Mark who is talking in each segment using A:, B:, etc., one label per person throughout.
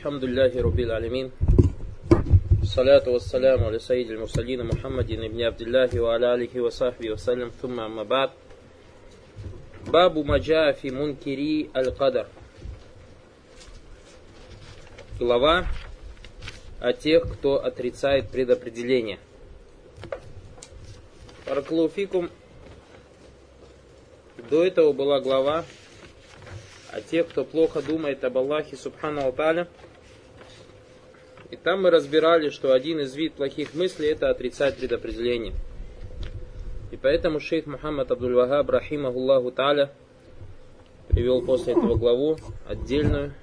A: الحمد لله رب العالمين الصلاة والسلام على سيد المرسلين محمد بن عبد الله وعلى آله وصحبه وسلم ثم أما بعد باب ما جاء في منكري القدر Глава о тех, кто отрицает предопределение. Параклауфикум. До этого была глава о тех, кто плохо думает об Аллахе Субхану Алталя. И там мы разбирали, что один из вид плохих мыслей это отрицать предопределение. И поэтому шейх Мухаммад Абдул Вахаб, рахимахуллаху та'аля, привел после этого главу отдельную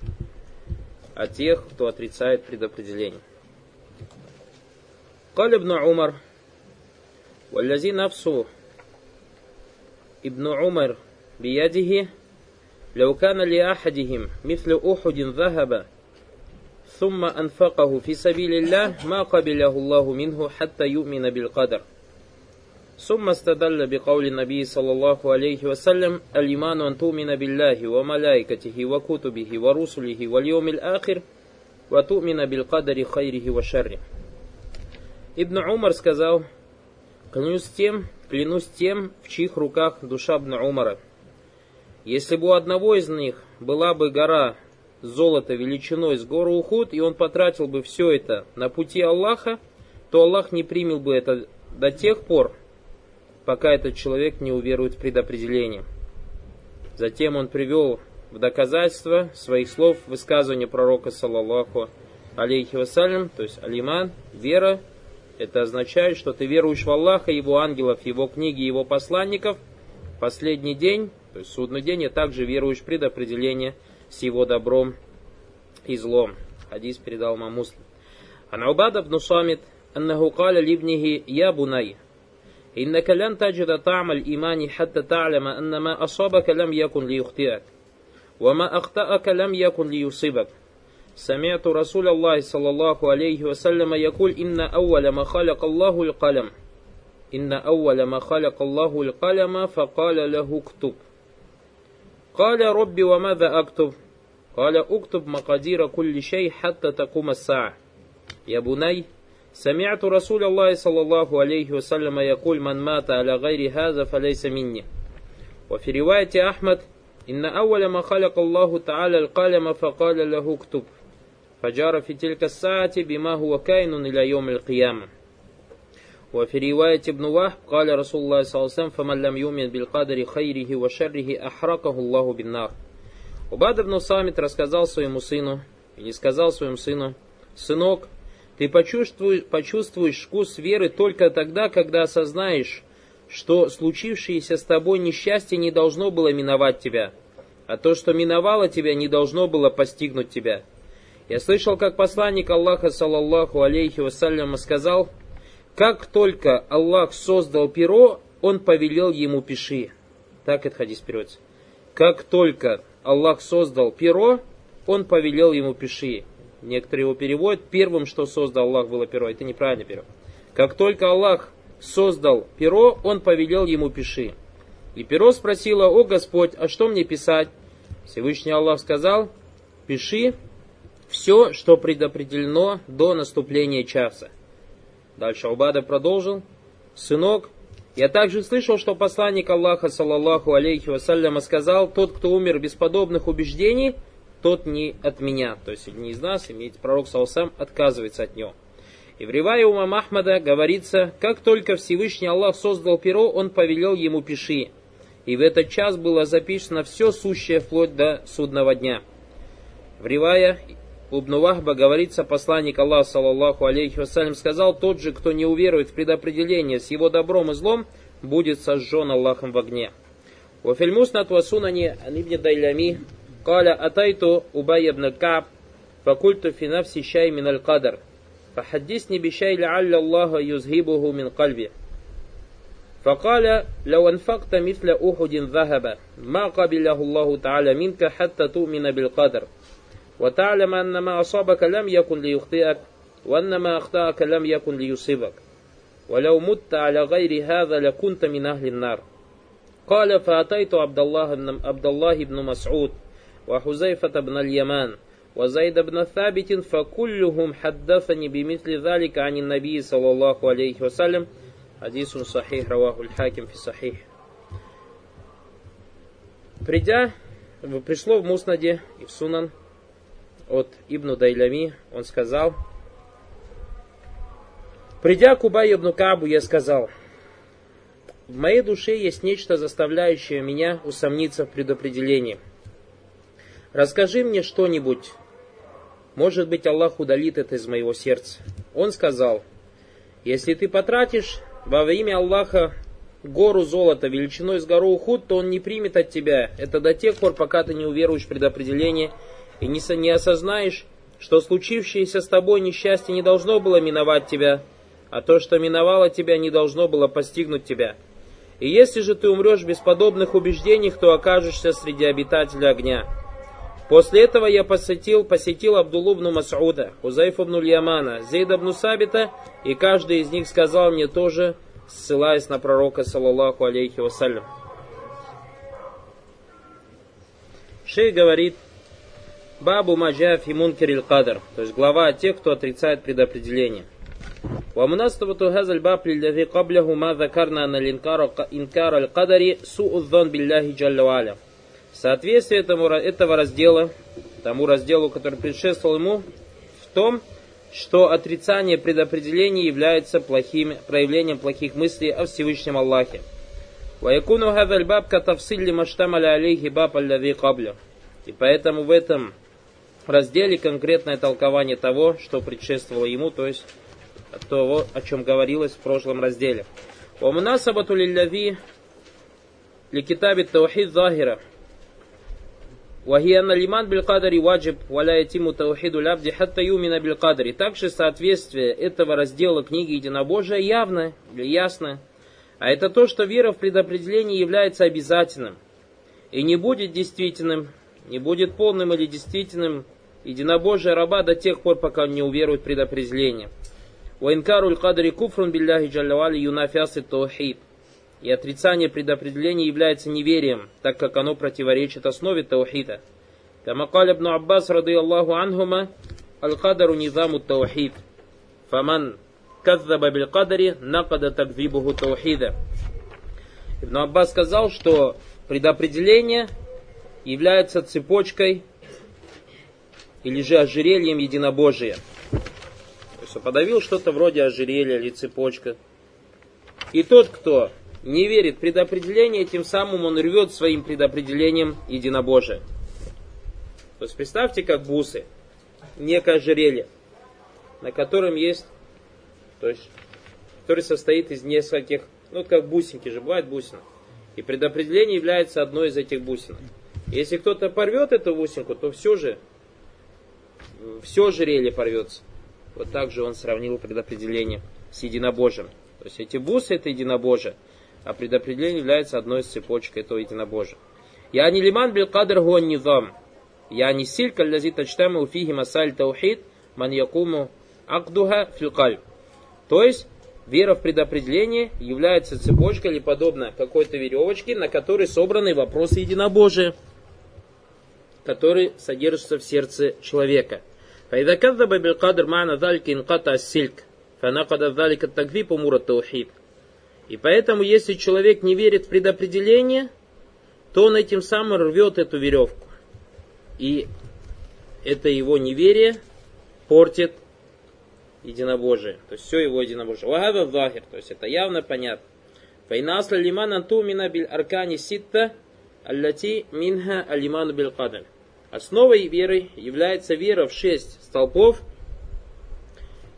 A: о тех, кто отрицает предопределение. قال ابن عمر والذي نفسه ابن عمر بيده لو كان لأحدهم مثل أحد ذهب ثم أنفقه في سبيل الله ما قبله الله منه حتى يؤمن بالقدر ثم استدل بقول النبي صلى الله عليه وسلم الإيمان أن تؤمن بالله وملائكته وكتبه ورسله واليوم الآخر وتؤمن بالقدر خيره وشره Ибн Умар сказал, клянусь тем, клянусь тем, в чьих руках душа Ибн Умара. Если бы у одного из них была бы гора золота величиной с гору Ухуд, и он потратил бы все это на пути Аллаха, то Аллах не принял бы это до тех пор, пока этот человек не уверует в предопределение. Затем он привел в доказательство своих слов высказывание пророка, саллаллаху алейхи вассалям, то есть алиман, вера, это означает, что ты веруешь в Аллаха, Его ангелов, Его книги, Его посланников, последний день, то есть судный день, и также веруешь в предопределение с Его добром и злом. Хадис передал Ма Муслим. عن عبادة بن صامت أنه قال لابنه يا بني إنك لن تجد طعم الإيمان حتى تعلم أن ما أصابك لم يكن ليخطئك وما أخطأك لم يكن ليصيبك سمعت رسول الله صلى الله عليه وسلم يقول إن أول ما خلق الله القلم إن أول ما خلق الله القلم فقال له اكتب قال ربي وماذا أكتب؟ قال اكتب مقادير كل شيء حتى تقوم الساعة. يا بني سمعت رسول الله صلى الله عليه وسلم يقول من مات على غير هذا فليس مني. وفي رواية أحمد إن أول ما خلق الله تعالى القلم فقال له اكتب. فجار في تلك الساعة بما هو كائن إلى يوم القيامة. وفي رواية ابن وهب قال رسول الله صلى الله عليه وسلم فمن لم يؤمن بالقدر خيره وشره أحرقه الله بالنار Убад ибн Самит рассказал своему сыну, или сказал своему сыну, «Сынок, ты почувствуешь, почувствуешь вкус веры только тогда, когда осознаешь, что случившееся с тобой несчастье не должно было миновать тебя, а то, что миновало тебя, не должно было постигнуть тебя. Я слышал, как посланник Аллаха, саллаллаху алейхи вассаляма, сказал, как только Аллах создал перо, он повелел ему пиши. Так это хадис переводится. Как только Аллах создал перо, он повелел ему пиши. Некоторые его переводят, первым, что создал Аллах, было перо. Это неправильный перо. Как только Аллах создал перо, он повелел ему пиши. И перо спросило, о Господь, а что мне писать? Всевышний Аллах сказал, пиши все, что предопределено до наступления часа. Дальше Убада продолжил, сынок, я также слышал, что посланник Аллаха, саллаллаху алейхи вассаляма, сказал, тот, кто умер без подобных убеждений, тот не от меня. То есть не из нас, имеет пророк Саусам отказывается от него. И в Ривае Умам Ахмада говорится, как только Всевышний Аллах создал перо, он повелел ему пиши. И в этот час было записано все сущее вплоть до судного дня. В Ривае Убну Вахба говорится, посланник Аллаха, саллаллаху алейхи вассалям, сказал, тот же, кто не уверует в предопределение с его добром и злом, будет сожжен Аллахом в огне. وفي المسند وسنن عن ابن ديلمي قال أتيت أبي بن الكعب فقلت في نفسي شيء من القدر فحدثني بشيء لعل الله يذهبه من قلبي فقال لو أنفقت مثل أحد ذهب ما قبله الله تعالى منك حتى تؤمن بالقدر وتعلم أن ما أصابك لم يكن ليخطئك وأن ما أخطأك لم يكن ليصيبك ولو مت على غير هذا لكنت من أهل النار قال فأتيت عبد الله بن عبد الله بن مسعود وحذيفة بن اليمان وزيد بن ثابت فكلهم حدثني بمثل ذلك عن النبي صلى الله عليه وسلم حديث صحيح رواه الحاكم في صحيح Придя, пришло в Муснаде и в Сунан от Ибну Дайлями, он сказал, Придя к Убай ибн Кабу, я сказал, в моей душе есть нечто, заставляющее меня усомниться в предопределении. Расскажи мне что-нибудь. Может быть, Аллах удалит это из моего сердца. Он сказал, если ты потратишь во имя Аллаха гору золота величиной с гору Ухуд, то он не примет от тебя. Это до тех пор, пока ты не уверуешь в предопределение и не, не осознаешь, что случившееся с тобой несчастье не должно было миновать тебя, а то, что миновало тебя, не должно было постигнуть тебя. И если же ты умрешь без подобных убеждений, то окажешься среди обитателей огня. После этого я посетил, посетил Абдуллу ибн Мас'уда, Хузайф ибн Ямана, Зейд Сабита, и каждый из них сказал мне тоже, ссылаясь на пророка, саллаллаху алейхи вассалям. Шей говорит, Бабу Маджаф и Мункер Кадр, то есть глава тех, кто отрицает предопределение. ومناسبة هذا الباب للذي قبله ما ذكرنا أن الإنكار إنكار القدر سوء الظن بالله جل وعلا. Соответствие этому, этого раздела, тому разделу, который предшествовал ему, в том, что отрицание предопределений является плохим, проявлением плохих мыслей о Всевышнем Аллахе. ويكون هذا الباب كتفصيل لما اشتمل عليه باب الذي قبله. И поэтому в этом разделе конкретное толкование того, что предшествовало ему, то есть того, о чем говорилось в прошлом разделе. ومناسبة للذي لكتاب التوحيد ظاهرة وهي أن الإيمان بالقدر واجب ولا يتم توحيد العبد حتى يؤمن بالقدر. Также соответствие этого раздела книги Единобожия явно или ясно. А это то, что вера в предопределение является обязательным и не будет действительным, не будет полным или действительным единобожие раба до тех пор, пока он не уверует в предопределение. Ваинкаруль кадри куфрун билляхи джаллавали юнафиасы таухид. И отрицание предопределения является неверием, так как оно противоречит основе таухида. Камакаль ибн Аббас, рады Аллаху анхума, аль-кадару низаму таухид. Фаман каззаба биль кадари накада такзибуху таухида. Ибн Аббас сказал, что предопределение является цепочкой или же ожерельем единобожия что подавил что-то вроде ожерелья или цепочка. И тот, кто не верит в предопределение, тем самым он рвет своим предопределением единобожие. То есть представьте, как бусы, некое ожерелье, на котором есть, то есть, который состоит из нескольких, ну как бусинки же, бывает бусина. И предопределение является одной из этих бусин. Если кто-то порвет эту бусинку, то все же, все ожерелье порвется. Вот так же он сравнил предопределение с единобожием. То есть эти бусы это единобожие, а предопределение является одной из цепочек этого единобожия. Я не лиман бил кадр гуан низам. Я не силь каллази тачтаму фиги масаль таухид ман якуму акдуха филкаль. То есть вера в предопределение является цепочкой или подобно какой-то веревочке, на которой собраны вопросы единобожия, которые содержатся в сердце человека. فإذا كذب بالقدر معنى ذلك انقطع السلك فنقض ذلك التكذيب أمور التوحيد и поэтому, если человек не верит в предопределение, то он этим самым рвет эту веревку. И это его неверие портит единобожие. То есть все его единобожие. Вагада захир, то есть это явно понятно. Файнасла лиман антумина биль аркани ситта аллати минха алиману биль кадар. Основой веры является вера в шесть столпов,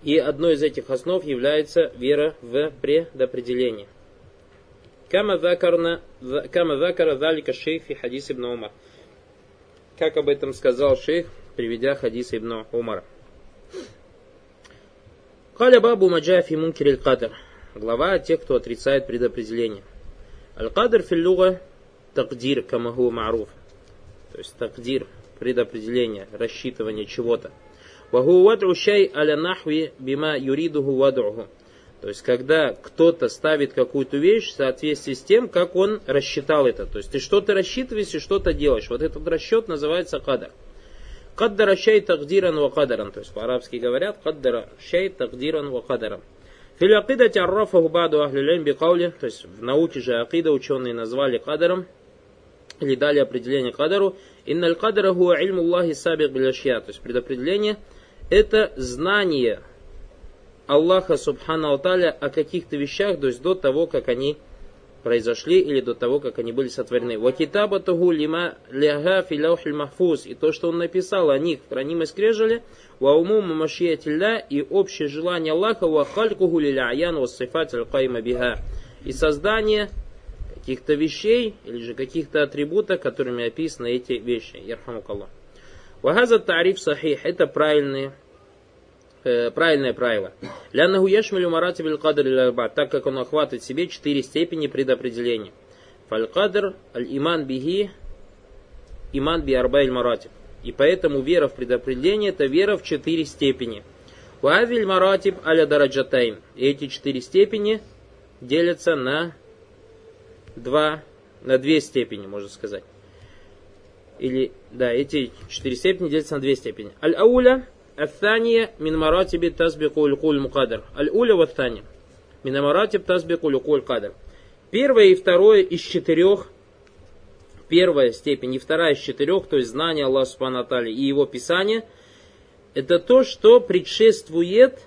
A: и одной из этих основ является вера в предопределение. Кама закара залика шейх и хадис ибн Умар. Как об этом сказал шейх, приведя хадис ибн Умара. Каля бабу маджафи мункир кадр. Глава тех, кто отрицает предопределение. Аль-кадр филлюга такдир, камаху маруф. То есть такдир, предопределение, рассчитывание чего-то. Бима юридуху вадруху. То есть, когда кто-то ставит какую-то вещь в соответствии с тем, как он рассчитал это. То есть, ты что-то рассчитываешь и что-то делаешь. Вот этот расчет называется кадар. Каддара шей тагдиран ва кадаран. То есть по-арабски говорят, каддара шей тагдиран ва кадаран. Фил акидати аррафаху баду бикаули, то есть в науке же акида ученые назвали кадаром, или дали определение кадару. Инналь кадара хуа ильму Аллахи сабик биляшья. То есть предопределение это знание Аллаха Субхану Аталя о каких-то вещах, то есть до того, как они произошли или до того, как они были сотворены. Вакитаба тугу лима ляга филяухиль махфуз. И то, что он написал о них в хранимой скрежеле, ва уму мамашиятилля и общее желание Аллаха ва халькуху лиляян ва сифат аль биха. И создание каких-то вещей или же каких-то атрибутов, которыми описаны эти вещи. Ярхамукаллах. Вагаза тариф сахих. Это правильные э, правильное правило. Ляннаху яшмилю марати биль кадр так как он охватывает в себе четыре степени предопределения. Фаль кадр аль иман биги иман би арбайль маратиб. И поэтому вера в предопределение это вера в четыре степени. Вавиль маратиб аля дараджатайн. И эти четыре степени делятся на два, на две степени, можно сказать. Или, да, эти четыре степени делятся на две степени. Аль-ауля الثانية من مراتب تسبق لقول المقدر الأولى والثانية من مراتب تسبق لقول القدر Первое и второе из четырех, первая степень и вторая из четырех, то есть знание Аллаха Субхану и его Писание, это то, что предшествует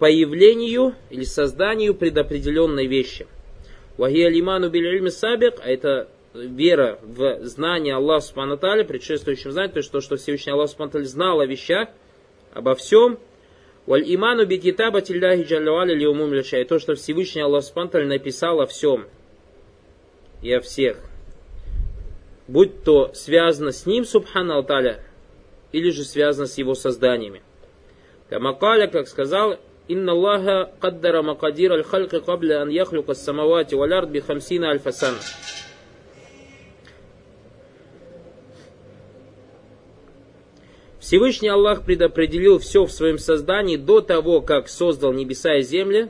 A: появлению или созданию предопределенной вещи. Вахия лиману биль сабик, а это вера в знание Аллаха Субхану Таля, предшествующем знанию, то есть то, что Всевышний Аллах Субхану знал о вещах, обо всем, Валь иману би китаба тилляхи джаллавали ли умум и то, что Всевышний Аллах Субхану написал о всем и о всех. Будь то связано с ним, Субхану Таля, или же связано с его созданиями. Камакаля, как сказал, Инна Аллаха каддара макадир аль-хальки кабля ан яхлюка самавати валярд би хамсина аль-фасана. Всевышний Аллах предопределил все в своем создании до того, как создал небеса и земли,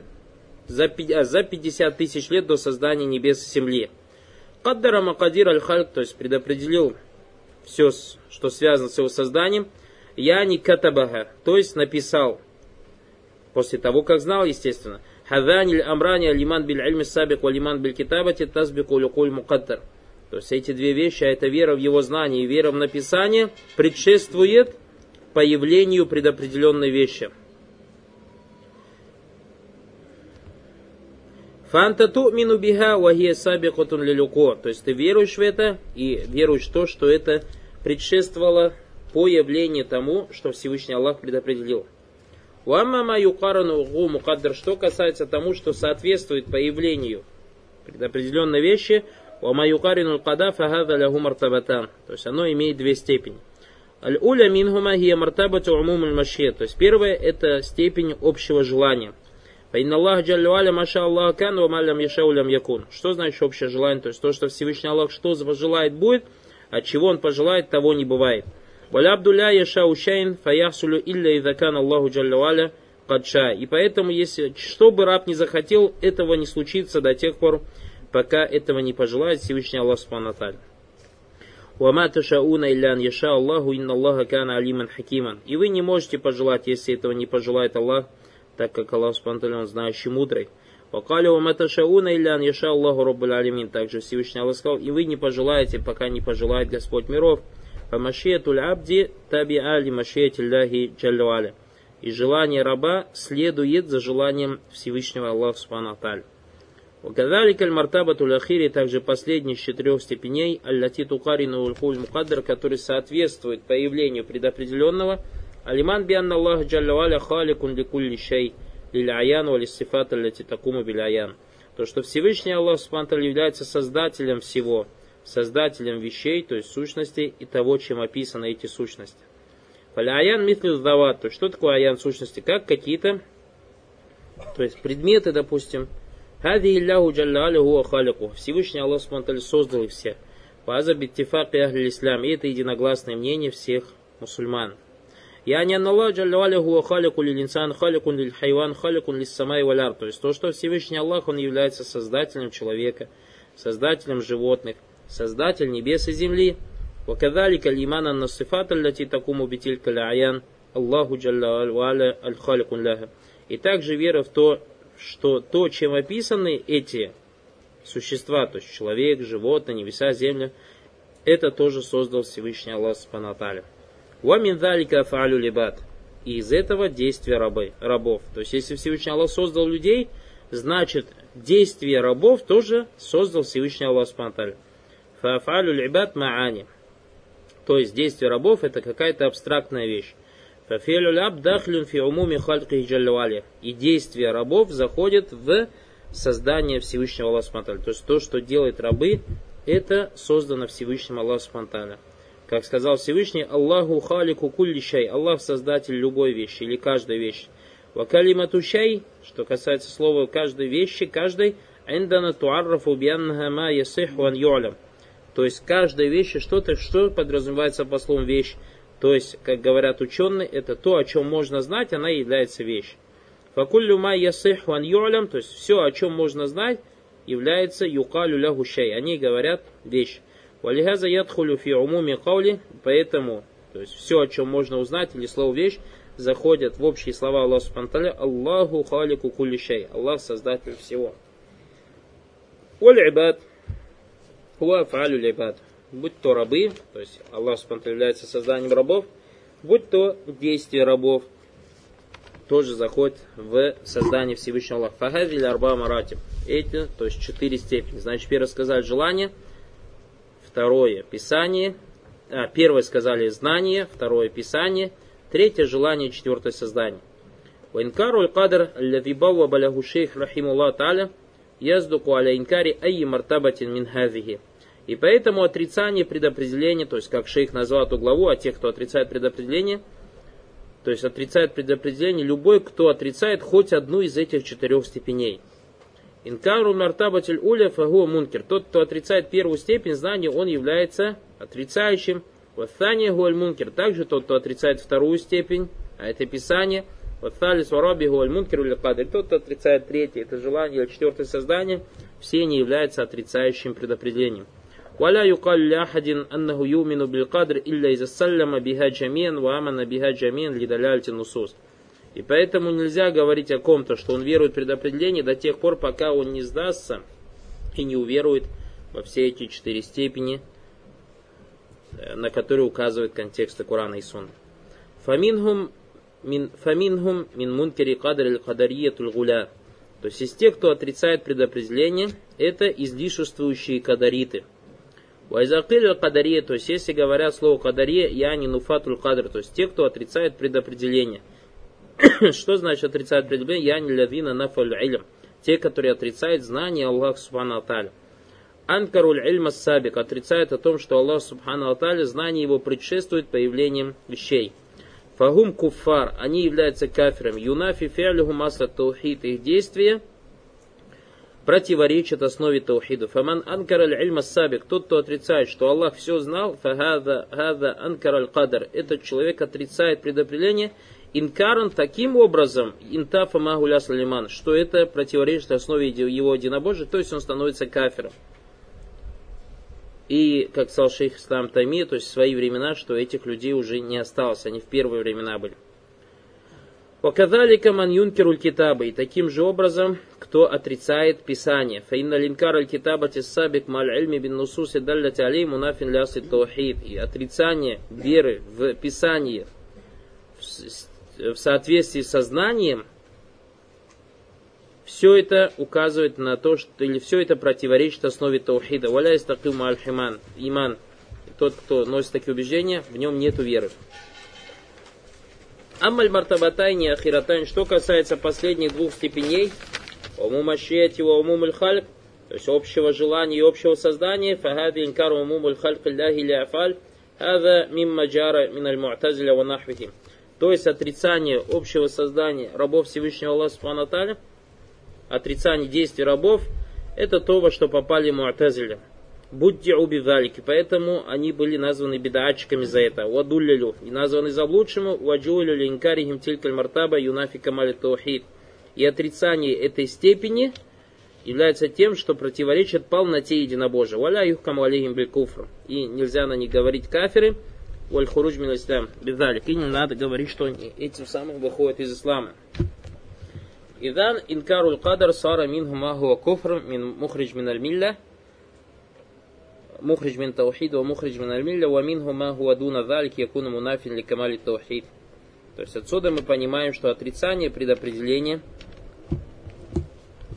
A: за 50 тысяч лет до создания небес и земли. Каддара Макадир Аль-Хальк, то есть предопределил все, что связано с его созданием, я не катабаха, то есть написал, после того, как знал, естественно, Хазаниль Амрани Алиман биль Альми Сабик Валиман биль Китабати Тазбику Люкуль Мукаддар. То есть эти две вещи, а это вера в его знание и вера в написание, предшествует появлению предопределенной вещи. Фанта ту'мину биха вахия сабикатун лилюко. То есть ты веруешь в это и веруешь в то, что это предшествовало появлению тому, что Всевышний Аллах предопределил. Уамма юкарану гу мукаддар. Что касается тому, что соответствует появлению предопределенной вещи, уамма юкарину када фахада лягу мартабатан. То есть оно имеет две степени. Аль-уля минхума хия мартабату умум аль То есть первое это степень общего желания. Фаинна Аллах джаллю аля маша Аллах кан ва малям яшаулям якун. Что значит общее желание? То есть то, что Всевышний Аллах что пожелает будет, а чего он пожелает, того не бывает. Валя Абдулля Яша Ушайн Фаясулю Илля Идакан Аллаху Джаллаваля Кадша. И поэтому, если, что бы раб не захотел, этого не случится до тех пор, пока этого не пожелает Всевышний Аллах Субханаталь. Вама ташауна яша Аллаху инна Аллаха кана алиман хакиман. И вы не можете пожелать, если этого не пожелает Аллах, так как Аллах Субханаталь, Он знающий мудрый. Вакали вама ташауна яша Аллаху раббаль алимин. Также Всевышний Аллах сказал, и вы не пожелаете, пока не пожелает Господь миров. Фамашиятуль абди таби али машият Аллахи джаллюаля. И желание раба следует за желанием Всевышнего Аллаха Субхану Вакадалик аль-мартабату ахири также последний из четырех степеней аллати тукарину улькуль мукаддар, который соответствует появлению предопределенного. Алиман биан Аллах джаллаваля халикун ликулли шей лиль вали сифат аллати такуму биляян. То, что Всевышний Аллах Субтитры является создателем всего, создателем вещей, то есть сущностей и того, чем описаны эти сущности. Аян митню сдават, то что такое аян сущности? Как какие-то, то есть предметы, допустим, Хади Илляху Джалля Хуа Халику. Всевышний Аллах Субтитры создал их всех. Фаза биттифаки ахли ислам. И это единогласное мнение всех мусульман. Я не Аллах Джалля Хуа Халику лил инсан, халику лил хайван, халику лил самай валяр. То есть то, что Всевышний Аллах, он является создателем человека, создателем животных, создатель небес и земли. وكذلك الإيمان أن الصفات التي تقوم بتلك الأعيان Аллаху Джалля Валя Аль-Халикун Ляха. И также вера в то, что то, чем описаны эти существа, то есть человек, животное, небеса, земля, это тоже создал Всевышний Аллах Субханаталя. Уамин далика фаалю либат. И из этого действия рабы, рабов. То есть, если Всевышний Аллах создал людей, значит, действия рабов тоже создал Всевышний Аллах Субханаталя. Фаафалю либат маани. То есть, действие рабов это какая-то абстрактная вещь. Фафелю ляб дахлюн фи умуми хальки И действия рабов заходят в создание Всевышнего Аллаха. То есть то, что делают рабы, это создано Всевышним Аллахом Субтитры. Как сказал Всевышний, Аллаху халику кулли Аллах создатель любой вещи или каждой вещи. Вакалимату шай, что касается слова каждой вещи, каждой, индана туаррафу бианнаха ма ясиху ан ю'лям. То есть каждая вещь, что-то, что подразумевается по словам вещь, то есть, как говорят ученые, это то, о чем можно знать, она является вещь. Факуллю ма ясих ван ю'лям, то есть все, о чем можно знать, является юкалю лягу шай. Они говорят вещь. Валихаза ядхулю фи умуми каули, поэтому, то есть все, о чем можно узнать, или слово вещь, заходят в общие слова Аллаха Субтитры Аллаху халику кулли шай. Аллах создатель всего. Валь ибад. Хуа фалю либад будь то рабы, то есть Аллах Субтитры является созданием рабов, будь то действия рабов, тоже заходит в создание Всевышнего Аллаха. Фахади или арба маратим. Эти, то есть четыре степени. Значит, первое сказали желание, второе писание, а, первое сказали знание, второе писание, третье желание, четвертое создание. Ваинкару аль-кадр аллади бавва балягу шейх рахимуллах та'аля яздуку аля инкари айи мартабатин мин хазихи. И поэтому отрицание предопределения, то есть как шейх назвал эту главу, а тех, кто отрицает предопределение, то есть отрицает предопределение, любой, кто отрицает хоть одну из этих четырех степеней. Инкару мартабатель уля фагу мункер. Тот, кто отрицает первую степень знания, он является отрицающим. Ваthания гуаль мункер. Также тот, кто отрицает вторую степень, а это писание. Ваthали свараби гуаль мункер или кадр. Тот, кто отрицает третье, это желание или четвертое создание, все не являются отрицающим предопределением. ولا يقال لأحد أنه يؤمن بالقدر إلا إذا سلم بها جميعا وآمن بها جميعا لدلالة النصوص. И поэтому нельзя говорить о ком-то, что он верует в предопределение до тех пор, пока он не сдастся и не уверует во все эти четыре степени, э, на которые указывает контексты Корана и Сунны. Фаминхум мин, фаминхум мин мункери кадр кадариятуль гуля. То есть из тех, кто отрицает предопределение, это излишествующие кадариты – Вайзакилю кадария, то есть если говорят слово кадария, я не нуфатуль кадр, то есть те, кто отрицает предопределение. Что значит отрицает предопределение? Я не лавина нафаль илм. Те, которые отрицают знание Аллаха Субхану Аталя. Анкаруль ильма сабик отрицает о том, что Аллах Субхану Аталя, знание его предшествует появлением вещей. Фагум куфар, они являются кафирами. Юнафи фиалюху масла таухид, их действия – противоречит основе таухида. Фаман анкар аль-ильма сабик, тот, кто отрицает, что Аллах все знал, фагада гада анкар аль-кадар, этот человек отрицает предопределение, инкаран таким образом, интафа магуля салиман, что это противоречит основе его единобожия, то есть он становится кафиром. И, как сказал шейх Ислам Тайми, то есть в свои времена, что этих людей уже не осталось, они в первые времена были. Показалика ман юнкеруль китаба. И таким же образом, кто отрицает Писание. Фаинна линкар аль китаба тиссабик маль ильми бин нусуси далляти алей мунафин ляси таухид. И отрицание веры в Писание в соответствии со знанием, все это указывает на то, что или все это противоречит основе таухида. Валя истаким аль иман. Тот, кто носит такие убеждения, в нем нет веры. Амаль мартабатайни ахиратайн, что касается последних двух степеней, умумашет его умумуль хальк, то есть общего желания и общего создания, фагади инкар умумуль хальк илляхи или афаль, хада мимма джара миналь му'тазиля ва нахвихим. То есть отрицание общего создания рабов Всевышнего Аллаха Субхану отрицание действий рабов, это то, во что попали му'тазиля. Будьте убивалики, поэтому они были названы бедачками за это. Вадуллилю, и названы заблудшему, ваджулю линкарихим тилькаль мартаба юнафи камали таухид. И отрицание этой степени является тем, что противоречит полноте единобожия. Валя юхкам алейхим биль И нельзя на них говорить кафиры, валь хуруджи мин ислам. И не надо говорить, что они этим самым выходят из ислама. Идан инкаруль кадр сара минху махуа куфр мин мухридж мин аль-милля мухридж мин таухид ва мухридж мин аль-милля ва минху махуа дуна залик якуна мунафин ли камали таухид. То есть отсюда мы понимаем, что отрицание, предопределения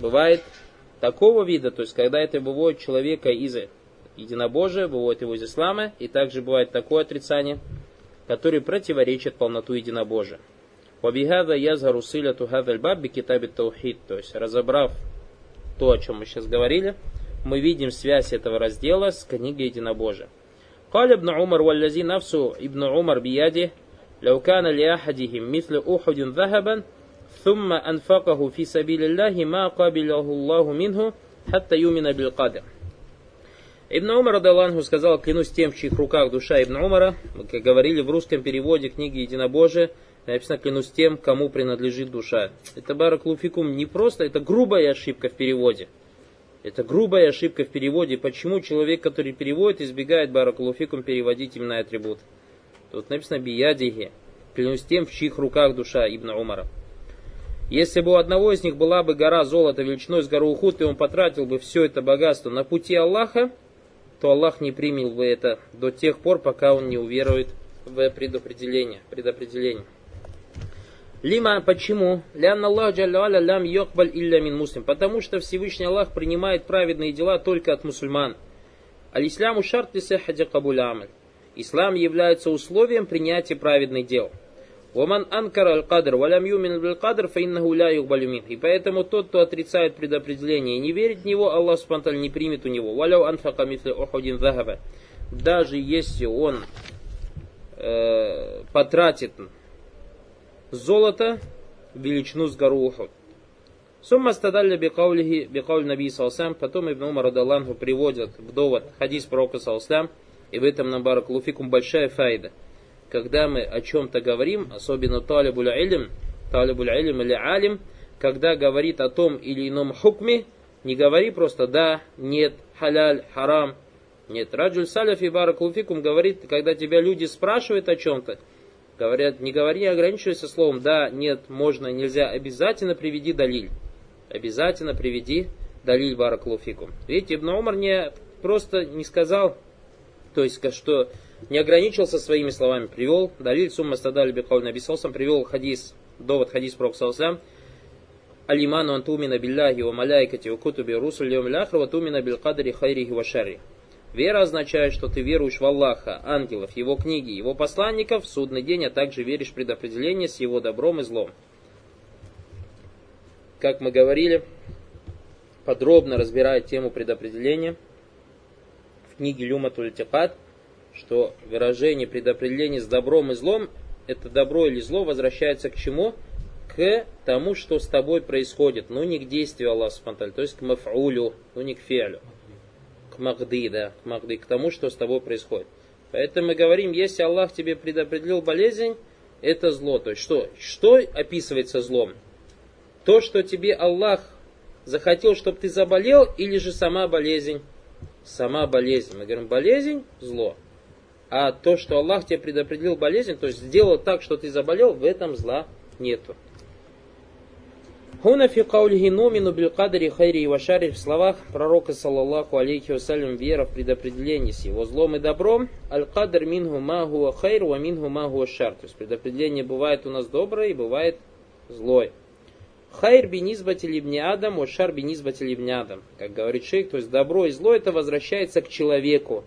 A: бывает такого вида, то есть когда это бывает человека из единобожия, бывает его из ислама, и также бывает такое отрицание, которое противоречит полноту единобожия. Вабихада язгару силяту хадальбаб китаби таухид, то есть разобрав то, о чем мы сейчас говорили, мы видим связь этого раздела с книгой единобожия. قال ابن عمر والذي نفسه ابن عمر بيده لو كان لأحدهم مثل أحد ذهبا ثم أنفقه في سبيل الله ما قبله الله منه حتى يؤمن بالقدر Ибн Умар Радаланху сказал, клянусь тем, в чьих руках душа Ибн Умара, мы как говорили в русском переводе книги Единобожия, написано, клянусь тем, кому принадлежит душа. Это бараклуфикум не просто, это грубая ошибка в переводе. Это грубая ошибка в переводе. Почему человек, который переводит, избегает бараклуфикум переводить именно атрибут? Тут написано биядихи. Клянусь тем, в чьих руках душа Ибн Умара. Если бы у одного из них была бы гора золота величиной с гору Ухуд, и он потратил бы все это богатство на пути Аллаха, то Аллах не принял бы это до тех пор, пока он не уверует в предопределение. предопределение. Лима, почему? Лян Аллах джалля лям йокбаль илля мин муслим. Потому что Всевышний Аллах принимает праведные дела только от мусульман. Аль-Исляму шарт ли амаль. Ислам является условием принятия праведных дел. Ваман анкар аль-кадр, валям юмин аль-кадр, фаиннаху ля юхбалюмин. И поэтому тот, кто отрицает предопределение и не верит в него, Аллах спонтанно не примет у него. Валяу анфака мифли охудин захаба. Даже если он э, потратит золото величину с гору Ухуд. Сумма стадалля бикаулихи бикауль наби салсам. Потом Ибн Умар Радаллаху приводят в довод хадис пророка салсам. И в этом, на баракулуфикум, большая файда. Когда мы о чем-то говорим, особенно талибуль илм, талибуль илм или алим, когда говорит о том или ином хукме, не говори просто да, нет, халяль, харам. Нет, Раджуль Саляф и Баракулфикум говорит, когда тебя люди спрашивают о чем-то, говорят, не говори, ограничивайся словом да, нет, можно, нельзя, обязательно приведи далиль. Обязательно приведи далиль Баракулфикум. Видите, Ибн Умар не просто не сказал, то есть, что не ограничился своими словами, привел, Далиль Сумма Стадаль Бихоль Набисосам, привел хадис, довод хадис Проксалсам, Алиману антумина билляхи ва маляйкати ва кутуби русуль тумина бил кадри хайрихи ва шарри. Вера означает, что ты веруешь в Аллаха, ангелов, его книги, его посланников, в судный день, а также веришь в предопределение с его добром и злом. Как мы говорили, подробно разбирая тему предопределения – книге Люматуль Тикат, что выражение предопределения с добром и злом, это добро или зло возвращается к чему? К тому, что с тобой происходит, но не к действию Аллаха то есть к мафаулю, но не к фиалю. К да, к махды, к тому, что с тобой происходит. Поэтому мы говорим, если Аллах тебе предопределил болезнь, это зло. То есть что? Что описывается злом? То, что тебе Аллах захотел, чтобы ты заболел, или же сама болезнь? сама болезнь. Мы говорим, болезнь – зло. А то, что Аллах тебе предопределил болезнь, то есть сделал так, что ты заболел, в этом зла нету. Хуна фи каулихи номину бил кадри хайри и в словах пророка саллаллаху алейхи вассалям вера в предопределении с его злом и добром. Аль кадр минху ма хуа хайр ва минху ма хуа шар. То есть предопределение бывает у нас доброе и бывает злое. Хайр бинизбати либни адам, шар бинизбати либни адам. Как говорит шейх, то есть добро и зло это возвращается к человеку.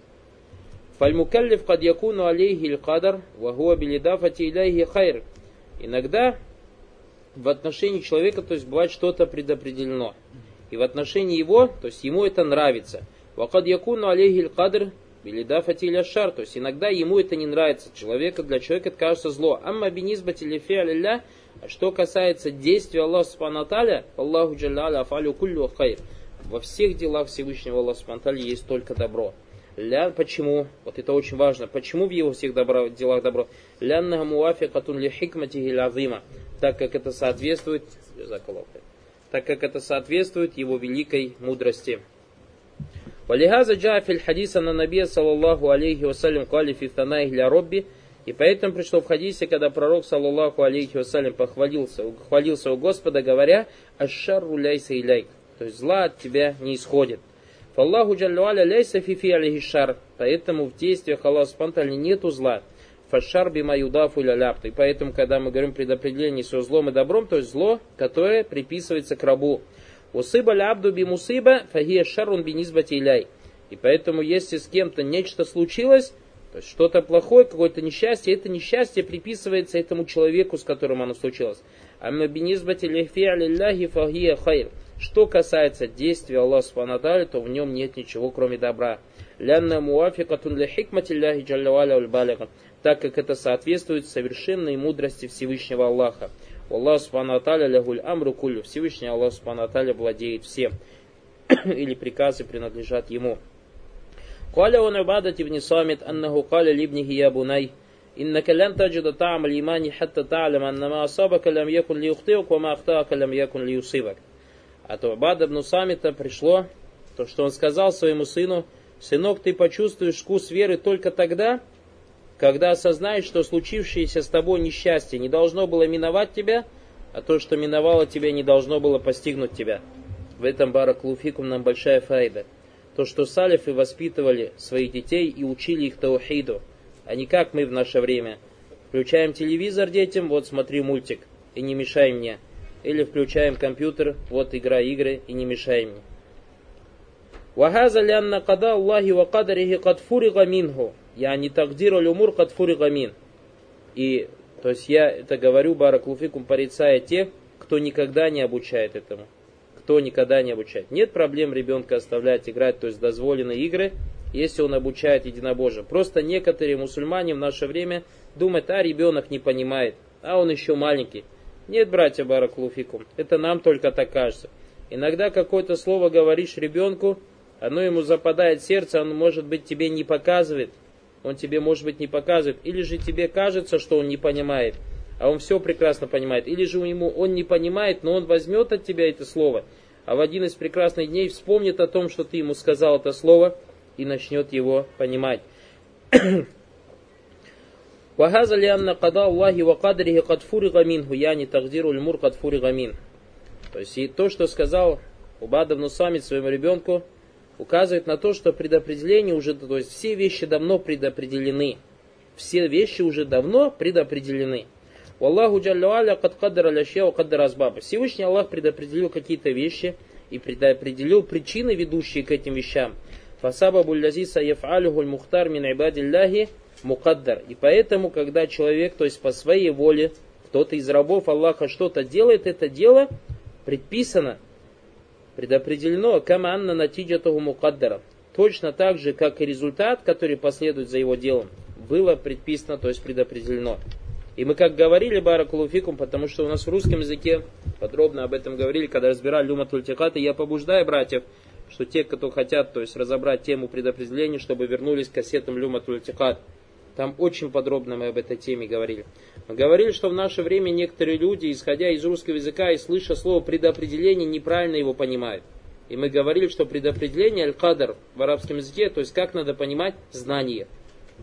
A: Фальмукаллиф кад якуну алейхи иль кадар, вагуа билидафати иляйхи хайр. Иногда в отношении человека, то есть бывает что-то предопределено. И в отношении его, то есть ему это нравится. Вакад якуну алейхи кадр, билидафати иля шар. То есть иногда ему это не нравится. Человека, для человека это кажется зло. Амма бинизбати лифи алилля, а что касается действий Аллаха Субхану Аллаху Джалляля Афалю Куллю Хайр. Во всех делах Всевышнего Аллаха Субхану есть только добро. Ля, почему? Вот это очень важно. Почему в его всех добро, делах добро? Ляннага муафикатун ли хикмати азима. Так как это соответствует так как это соответствует его великой мудрости. Валихаза джафиль хадиса на набия саллаллаху алейхи вассалям кали фи для робби, и поэтому пришло в хадисе, когда пророк, саллаллаху алейхи вассалям, похвалился, хвалился у Господа, говоря, «Ашшарру ляйса иляйк», то есть зла от тебя не исходит. Фаллаху джаллуаля ляйса фифи алейхи поэтому в действиях Аллаха спонтанно нету зла. Фашар бима юдафу ляляпту. И поэтому, когда мы говорим предопределение со злом и добром, то есть зло, которое приписывается к рабу. Усыба лябду би мусыба фагия шарун би низбати иляй. И поэтому, если с кем-то нечто случилось, то есть что-то плохое, какое-то несчастье, это несчастье приписывается этому человеку, с которым оно случилось. Амма бинизбати лихи фагия хайр. Что касается действия Аллаха Субхану то в нем нет ничего, кроме добра. Лянна муафикатун ли хикмати ляхи так как это соответствует совершенной мудрости Всевышнего Аллаха. Аллах Субхану Аталя лягуль амру кулю. Всевышний Аллах Субхану Аталя владеет всем. Или приказы принадлежат ему. قال عن عبادة بن صامت أنه قال لابنه يا بني إنك لن تجد طعم الإيمان حتى تعلم أن ما أصابك لم يكن ليخطئك وما أخطأك لم يكن ليصيبك. от Убада ибн Самита пришло то, что он сказал своему сыну, «Сынок, ты почувствуешь вкус веры только тогда, когда осознаешь, что случившееся с тобой несчастье не должно было миновать тебя, а то, что миновало тебя, не должно было постигнуть тебя». В этом Бараклуфикум нам большая файда – то, что салифы воспитывали своих детей и учили их таухиду, а не как мы в наше время. Включаем телевизор детям, вот смотри мультик, и не мешай мне Или включаем компьютер, вот игра игры, и не мешай мне. وهذا لأن قضاء الله وقدره قد فرغ منه يعني تقدير الأمور قد فرغ мин. И, то есть я это говорю, Бараклуфикум, порицая тех, кто никогда не обучает этому кто никогда не обучает. Нет проблем ребенка оставлять играть, то есть дозволенные игры, если он обучает единобожие. Просто некоторые мусульмане в наше время думают, а ребенок не понимает, а он еще маленький. нет, братья Бараклуфикум, это нам только так кажется. Иногда какое-то слово говоришь ребенку, оно ему западает в сердце, он может быть тебе не показывает, он тебе может быть не показывает, или же тебе кажется, что он не понимает – а он все прекрасно понимает. Или же ему он не понимает, но он возьмет от тебя это слово, а в один из прекрасных дней вспомнит о том, что ты ему сказал это слово, и начнет его понимать. وهذا لأن قضاء الله وقدره قد فرغ منه يعني تقدير الأمور قد فرغ منه то есть и то, что сказал Убадов Нусамид своему ребенку, указывает на то, что предопределение уже, то есть все вещи давно предопределены. Все вещи уже давно предопределены. Аллаху Джаллуаля кад каддара ляща каддара азбаба. Всевышний Аллах предопределил какие-то вещи и предопределил причины, ведущие к этим вещам. Фасабабу лязиса яфалюхуль мухтар мин ибадилляхи мукаддар. И поэтому, когда человек, то есть по своей воле, кто-то из рабов Аллаха что-то делает, это дело предписано, предопределено, кама анна натиджатуху мукаддара. Точно так же, как и результат, который последует за его делом, было предписано, то есть предопределено. И мы как говорили Баракулуфикум, потому что у нас в русском языке подробно об этом говорили, когда разбирали Люматуль Тихат, и я побуждаю братьев, что те, кто хотят, то есть разобрать тему предопределения, чтобы вернулись к кассетам Люматуль Тихат. Там очень подробно мы об этой теме говорили. Мы говорили, что в наше время некоторые люди, исходя из русского языка и слыша слово предопределение, неправильно его понимают. И мы говорили, что предопределение аль-кадр в арабском языке, то есть как надо понимать знание –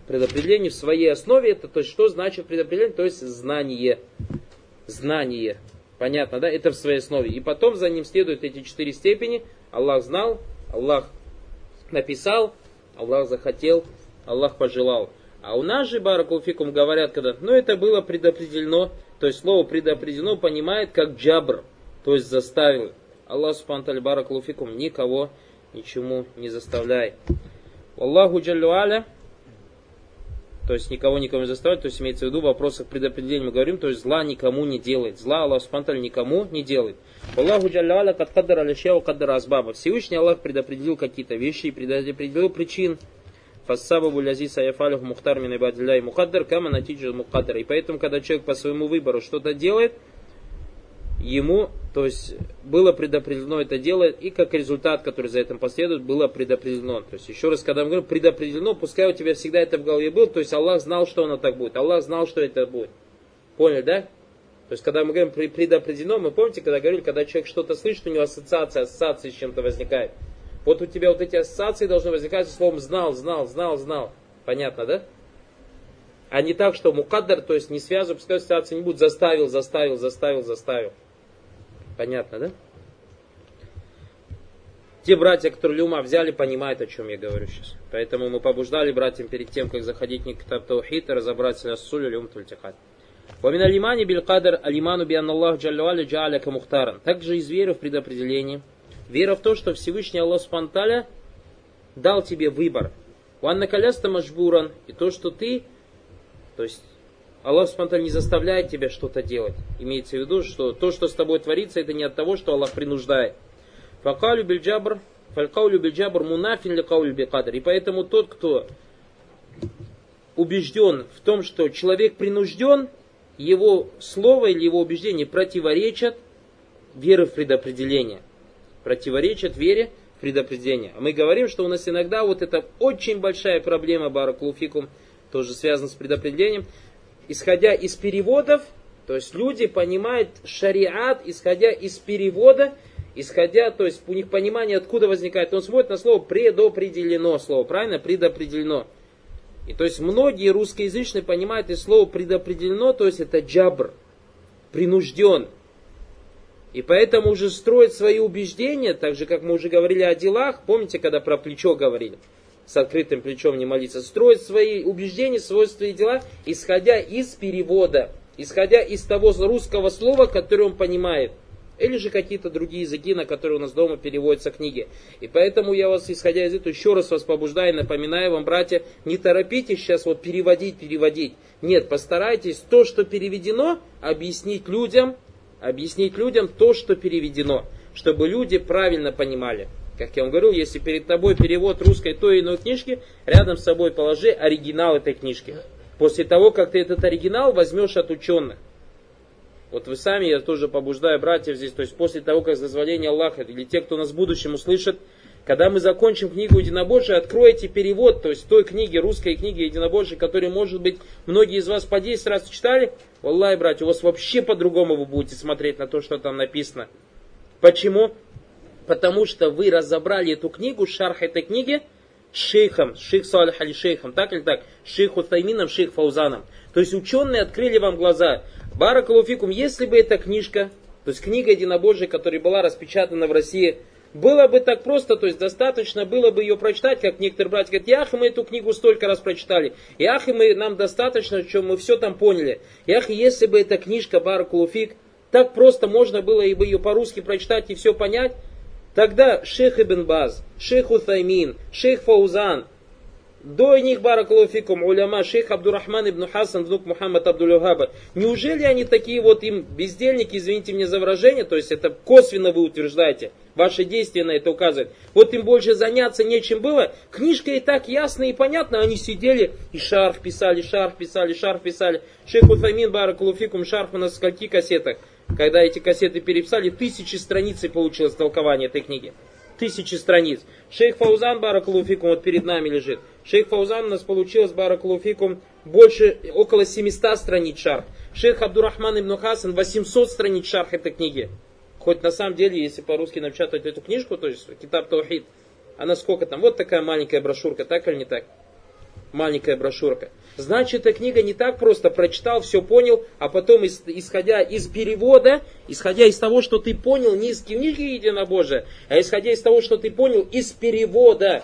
A: предопределение в своей основе, это то есть что значит предопределение, то есть знание. Знание. Понятно, да? Это в своей основе. И потом за ним следуют эти четыре степени. Аллах знал, Аллах написал, Аллах захотел, Аллах пожелал. А у нас же, Баракулфикум, говорят, когда, ну это было предопределено, то есть слово предопределено понимает как джабр, то есть заставил. Аллах Субхану Баракулфикум никого ничему не заставляет. Аллаху Джаллю Аля, то есть никого никому не заставлять, то есть имеется в виду в вопросах предопределения мы говорим, то есть зла никому не делает, зла Аллах Субтитры никому не делает. Аллаху Джалляля кадкадара лишеу кадара азбаба. Всевышний Аллах предопределил какие-то вещи и предопределил причин. Фассабабу лязиса яфалюх мухтар мин ибадилля мухаддар кама натиджу мухаддар. И поэтому, когда человек по своему выбору что-то делает, ему, то есть было предопределено это дело, и как результат, который за этим последует, было предопределено. То есть еще раз, когда мы говорим предопределено, пускай у тебя всегда это в голове было, то есть Аллах знал, что оно так будет. Аллах знал, что это будет. Поняли, да? То есть, когда мы говорим предопределено, мы помните, когда говорили, когда человек что-то слышит, у него ассоциация, ассоциация с чем-то возникает. Вот у тебя вот эти ассоциации должны возникать со словом знал, знал, знал, знал. Понятно, да? А не так, что мукаддар, то есть не связываю, пускай ассоциации не будет, заставил, заставил, заставил, заставил. Понятно, да? Те братья, которые Люма взяли, понимают, о чем я говорю сейчас. Поэтому мы побуждали братьям перед тем, как заходить не к Таптаухид, разобраться на Сулю Люм Тультихат. Вамин алимани биль алиману би анналлаху джаллю джааляка мухтаран. Также из веры в предопределение – Вера в то, что Всевышний Аллах Спанталя дал тебе выбор. Ванна коляста мажбуран. И то, что ты, то есть Аллах Спанталь не заставляет тебя что-то делать. Имеется в виду, что то, что с тобой творится, это не от того, что Аллах принуждает. Факалю бильджабр, фалькаулю бильджабр мунафин ли каулю бикадр. И поэтому тот, кто убежден в том, что человек принужден, его слово или его убеждение противоречат вере в предопределение. Противоречат вере в предопределение. А мы говорим, что у нас иногда вот это очень большая проблема Баракулуфикум, тоже связана с предопределением. Исходя из переводов, то есть люди понимают шариат, исходя из перевода, исходя, то есть у них понимание, откуда возникает. Он смотрит на слово предопределено, слово, правильно? Предопределено. И то есть многие русскоязычные понимают из слова предопределено, то есть это джабр, принужден. И поэтому уже строить свои убеждения, так же как мы уже говорили о делах, помните, когда про плечо говорили, с открытым плечом не молиться, строить свои убеждения, свойства и дела, исходя из перевода, исходя из того русского слова, которое он понимает – или же какие-то другие языки, на которые у нас дома переводятся книги. И поэтому я вас, исходя из этого, еще раз вас побуждаю, напоминаю вам, братья, не торопитесь сейчас вот переводить, переводить. Нет, постарайтесь то, что переведено, объяснить людям, объяснить людям то, что переведено, чтобы люди правильно понимали. Как я вам говорил, если перед тобой перевод русской той или иной книжки, рядом с собой положи оригинал этой книжки. После того, как ты этот оригинал возьмешь от ученых. Вот вы сами, я тоже побуждаю братьев здесь, то есть после того, как с дозволения Аллаха, или те, кто нас в будущем услышит, когда мы закончим книгу Единобожия, откройте перевод, то есть той книги, русской книги Единобожия, которую, может быть, многие из вас по 10 раз читали, Аллах, братья, у вас вообще по-другому вы будете смотреть на то, что там написано. Почему? Потому что вы разобрали эту книгу, шарх этой книги, шейхом, шейх Салих али шейхом, так или так, шейху Таймином, шейх Фаузаном. То есть ученые открыли вам глаза. Баракалуфикум, если бы эта книжка, то есть книга единобожия, которая была распечатана в России, было бы так просто, то есть достаточно было бы ее прочитать, как некоторые братья говорят, ях, мы эту книгу столько раз прочитали, ях, и мы, нам достаточно, что мы все там поняли. Ях, если бы эта книжка Баракулуфик, так просто можно было бы ее по-русски прочитать и все понять, тогда шейх Ибн Баз, шейх Утаймин, шейх Фаузан, до них, баракалуфикум, уляма, шейх Абдурахман ибн Хасан, внук Мухаммад Абдулюхаба. Неужели они такие вот им бездельники, извините мне за выражение, то есть это косвенно вы утверждаете, ваши действия на это указывают. Вот им больше заняться нечем было, книжка и так ясно и понятно, они сидели и шарф писали, шарф писали, шарф писали. Шейх Утфамин, баракалуфикум, шарф в скольки кассетах? Когда эти кассеты переписали, тысячи страниц получилось толкование этой книги тысячи страниц. Шейх Фаузан Баракулуфикум вот перед нами лежит. Шейх Фаузан у нас получилось Баракулуфикум больше, около 700 страниц шарх. Шейх Абдурахман ибн Хасан 800 страниц шарх этой книги. Хоть на самом деле, если по-русски напечатать эту книжку, то есть Китаб Таухид, она сколько там? Вот такая маленькая брошюрка, так или не так? Маленькая брошюрка. Значит, эта книга не так просто прочитал, все понял, а потом, исходя из перевода, исходя из того, что ты понял не из книги Единобожия, а исходя из того, что ты понял из перевода,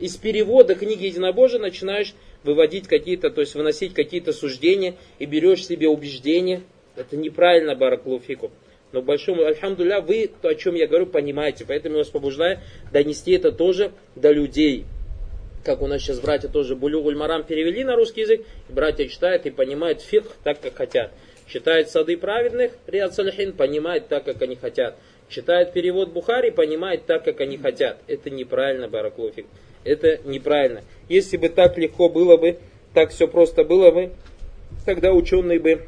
A: из перевода книги Единобожия начинаешь выводить какие-то, то есть выносить какие-то суждения и берешь себе убеждения. Это неправильно, Бараклуфику. Но большому, альхамдуля, вы то, о чем я говорю, понимаете. Поэтому я вас побуждаю донести это тоже до людей как у нас сейчас братья тоже Булюгуль Марам перевели на русский язык, братья читают и понимают фикх так, как хотят. Читают сады праведных, Риад Салихин, понимает так, как они хотят. Читает перевод Бухари, понимает так, как они хотят. Это неправильно, Бараклофик. Это неправильно. Если бы так легко было бы, так все просто было бы, тогда ученые бы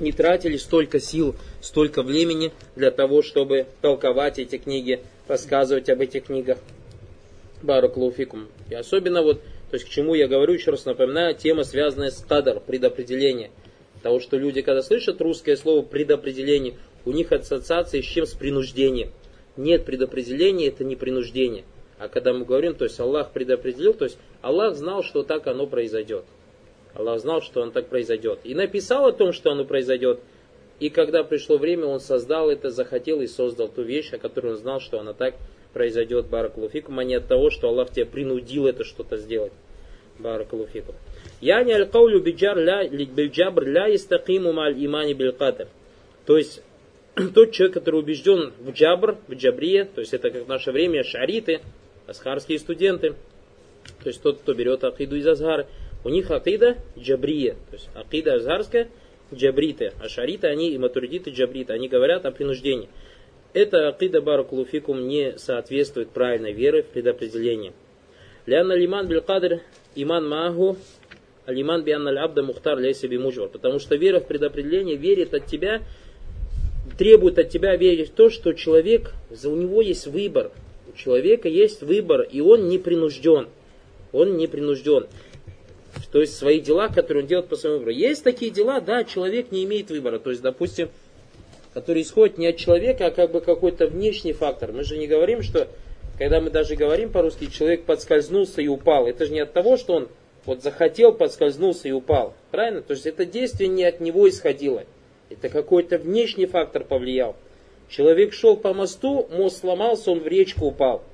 A: не тратили столько сил, столько времени для того, чтобы толковать эти книги, рассказывать об этих книгах. Бараклауфикум. И особенно вот, то есть к чему я говорю, еще раз напоминаю, тема, связанная с кадр, предопределение. Того, что люди, когда слышат русское слово предопределение, у них ассоциация с чем? С принуждением. Нет предопределения, это не принуждение. А когда мы говорим, то есть Аллах предопределил, то есть Аллах знал, что так оно произойдет. Аллах знал, что он так произойдет. И написал о том, что оно произойдет. И когда пришло время, он создал это, захотел и создал ту вещь, о которой он знал, что она так произойдет, баракулуфикум, а не от того, что Аллах тебя принудил это что-то сделать. Баракулуфикум. Яни аль-каулю биджар ля истакиму маль имани билкадр. То есть тот человек, который убежден в джабр, в джабрие, то есть это как в наше время шариты, асхарские студенты, то есть тот, кто берет акиду из Азгара, у них акида джабрия, то есть акида азгарская, джабриты, а шариты, они и матуридиты джабриты, они говорят о принуждении. Это акида баракулуфикум не соответствует правильной веры в предопределение. Ляна лиман биль иман магу алиман биан аль абда мухтар ляйся мужвар. Потому что вера в предопределение верит от тебя, требует от тебя верить в то, что человек, у него есть выбор. У человека есть выбор, и он не принужден. Он не принужден. То есть свои дела, которые он делает по своему выбору. Есть такие дела, да, человек не имеет выбора. То есть, допустим, который исходит не от человека, а как бы какой-то внешний фактор. Мы же не говорим, что когда мы даже говорим по-русски, человек подскользнулся и упал. Это же не от того, что он вот захотел, подскользнулся и упал. Правильно? То есть это действие не от него исходило. Это какой-то внешний фактор повлиял. Человек шел по мосту, мост сломался, он в речку упал.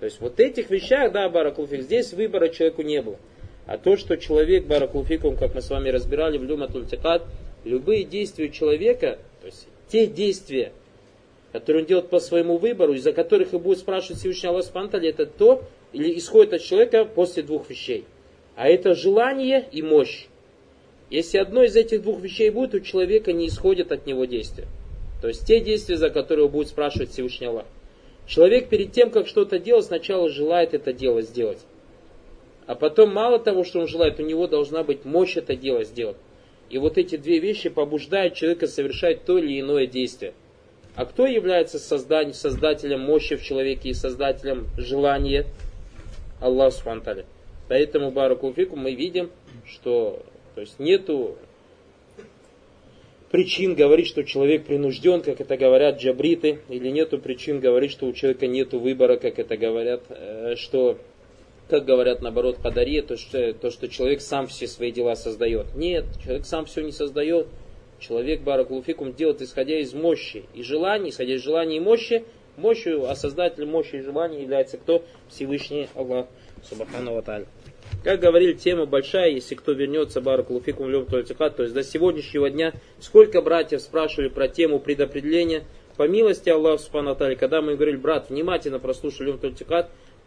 A: То есть вот этих вещах, да, Баракулфик, здесь выбора человеку не было. А то, что человек, Баракулфикум, как мы с вами разбирали в Люматультикат, любые действия человека, то есть те действия, которые он делает по своему выбору, из-за которых и будет спрашивать Всевышний Аллах Спантали, это то, или исходит от человека после двух вещей. А это желание и мощь. Если одно из этих двух вещей будет, у человека не исходит от него действия. То есть те действия, за которые будет спрашивать Всевышний Аллах. Человек перед тем, как что-то делать, сначала желает это дело сделать. А потом мало того, что он желает, у него должна быть мощь это дело сделать. И вот эти две вещи побуждают человека совершать то или иное действие. А кто является создателем мощи в человеке и создателем желания? Аллах Субхану Поэтому, Баракулфику, мы видим, что то есть нету причин говорить, что человек принужден, как это говорят джабриты, или нету причин говорить, что у человека нету выбора, как это говорят, э, что, как говорят наоборот Кадари, то что, то, что человек сам все свои дела создает. Нет, человек сам все не создает. Человек, Баракулуфикум, делает исходя из мощи и желаний, исходя из желаний и мощи, мощью, а создателем мощи и желаний является кто? Всевышний Аллах, Субхану Ваталь. Как говорили, тема большая, если кто вернется, Баракулуфикум Лем то есть до сегодняшнего дня, сколько братьев спрашивали про тему предопределения, по милости Аллаха Субхану когда мы говорили, брат, внимательно прослушай Лем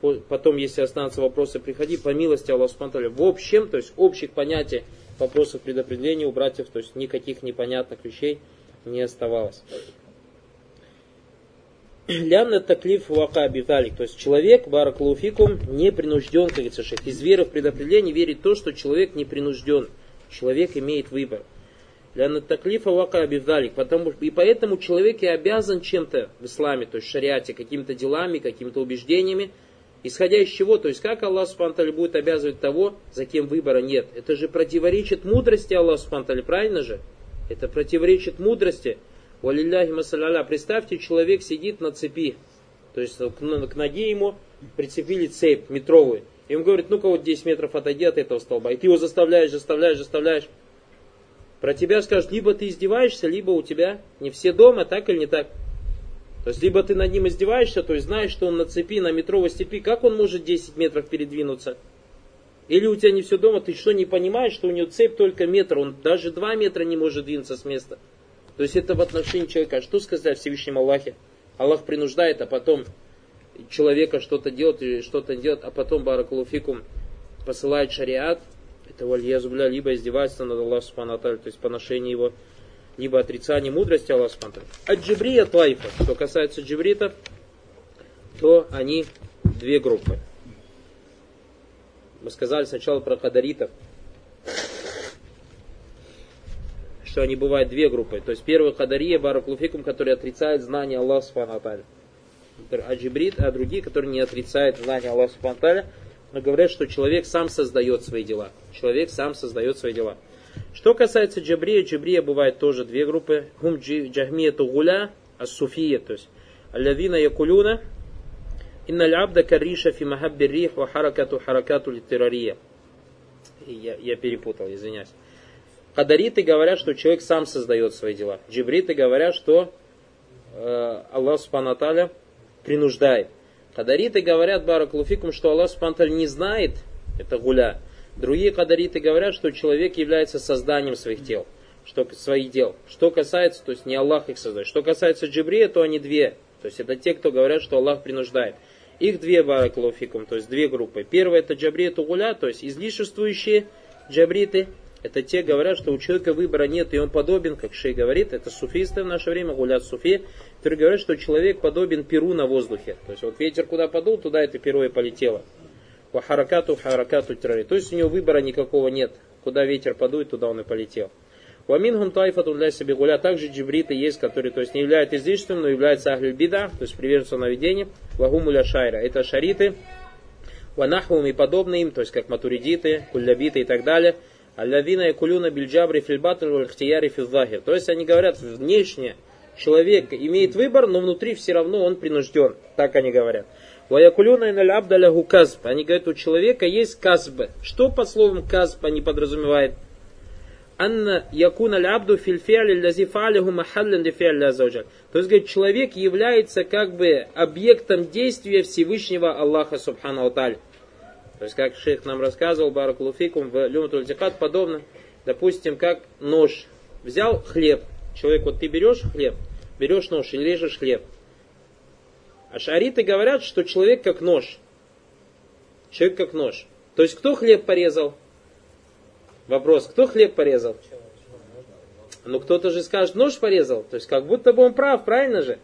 A: потом, если останутся вопросы, приходи, по милости Аллаха Субхану В общем, то есть общих понятий вопросов предопределения у братьев, то есть никаких непонятных вещей не оставалось. Лянна таклиф вака биталик. То есть человек, бараклауфикум, не принужден, как говорится, шейх. Из веры в предопределение верит то, что человек не принужден. Человек имеет выбор. Лянна таклифа вака биталик. Потому, и поэтому человек и обязан чем-то в исламе, то есть шариате, какими-то делами, какими-то убеждениями, исходя из чего, то есть как Аллах Субтитры будет обязывать того, за кем выбора нет. Это же противоречит мудрости Аллаха Субтитры, правильно же? Это противоречит мудрости. Валилляхи масаляля. Представьте, человек сидит на цепи. То есть к, к ноге ему прицепили цепь метровую. И он говорит, ну-ка вот 10 метров отойди от этого столба. И ты его заставляешь, заставляешь, заставляешь. Про тебя скажут, либо ты издеваешься, либо у тебя не все дома, так или не так. То есть, либо ты над ним издеваешься, то есть знаешь, что он на цепи, на метровой цепи, как он может 10 метров передвинуться? Или у тебя не все дома, ты что, не понимаешь, что у него цепь только метр, он даже 2 метра не может двинуться с места. То есть это в отношении человека. А что сказать о Всевышнем Аллахе? Аллах принуждает, а потом человека что-то или что-то делать, а потом Баракулуфикум посылает шариат, это вальязубля, либо издевается над Аллахом то есть поношение его, либо отрицание мудрости Аллаха Субхану А джибрия Твайфа, что касается джибритов, то они две группы. Мы сказали сначала про кадаритов что они бывают две группы. То есть первый хадария, баракулуфикум, который отрицает знание Аллаха Субхану а джибрид, а другие, которые не отрицают знание Аллаха Субхану но говорят, что человек сам создает свои дела. Человек сам создает свои дела. Что касается джабрия, джабрия бывает тоже две группы. Хум джахмия гуля, ас-суфия, то есть аллавина якулюна, инна абда кариша фи махабби рих ва харакату харакату литерария. Я, я перепутал, извиняюсь. Кадариты говорят, что человек сам создает свои дела. Джибриты говорят, что э, Аллах Субхану принуждает. Кадариты говорят, Баракулуфикум, что Аллах Субхану не знает, это гуля. Другие кадариты говорят, что человек является созданием своих тел, что, своих дел. Что касается, то есть не Аллах их создает. Что касается Джибрия, то они две. То есть это те, кто говорят, что Аллах принуждает. Их две баракулуфикум, то есть две группы. Первая это джабриту гуля, то есть излишествующие джабриты. Это те говорят, что у человека выбора нет, и он подобен, как Шей говорит, это суфисты в наше время, гулят суфи, которые говорят, что человек подобен перу на воздухе. То есть вот ветер куда подул, туда это перо и полетело. Вахаракату харакату трари. То есть у него выбора никакого нет. Куда ветер подует, туда он и полетел. Уамингум тайфату для себе гуля. Также джибриты есть, которые то есть, не являются излишеством, но являются ахлюль бида, то есть приверженцем наведения. Вагумуля шайра. Это шариты. Ванахвум и подобные им, то есть как матуридиты, куллябиты и так далее. Аллавина и кулюна бильджабри фильбатр вальхтияри филзахир. То есть они говорят внешне, человек имеет выбор, но внутри все равно он принужден. Так они говорят. Ваякулюна абда лягу казб. Они говорят, у человека есть казб. Что по словам казб они подразумевают? анна якуна лябду филь фи'ли лази фа'лиху махаллен ли фи'ли То есть, говорит, человек является как бы объектом действия Всевышнего Аллаха Субхану Аталь. То есть, как шейх нам рассказывал, Баракулуфикум в Люматуль подобно, допустим, как нож. Взял хлеб. Человек, вот ты берешь хлеб, берешь нож и режешь хлеб. А шариты говорят, что человек как нож. Человек как нож. То есть, кто хлеб порезал? Вопрос, кто хлеб порезал? Ну кто-то же скажет, нож порезал. То есть как будто бы он прав, правильно же?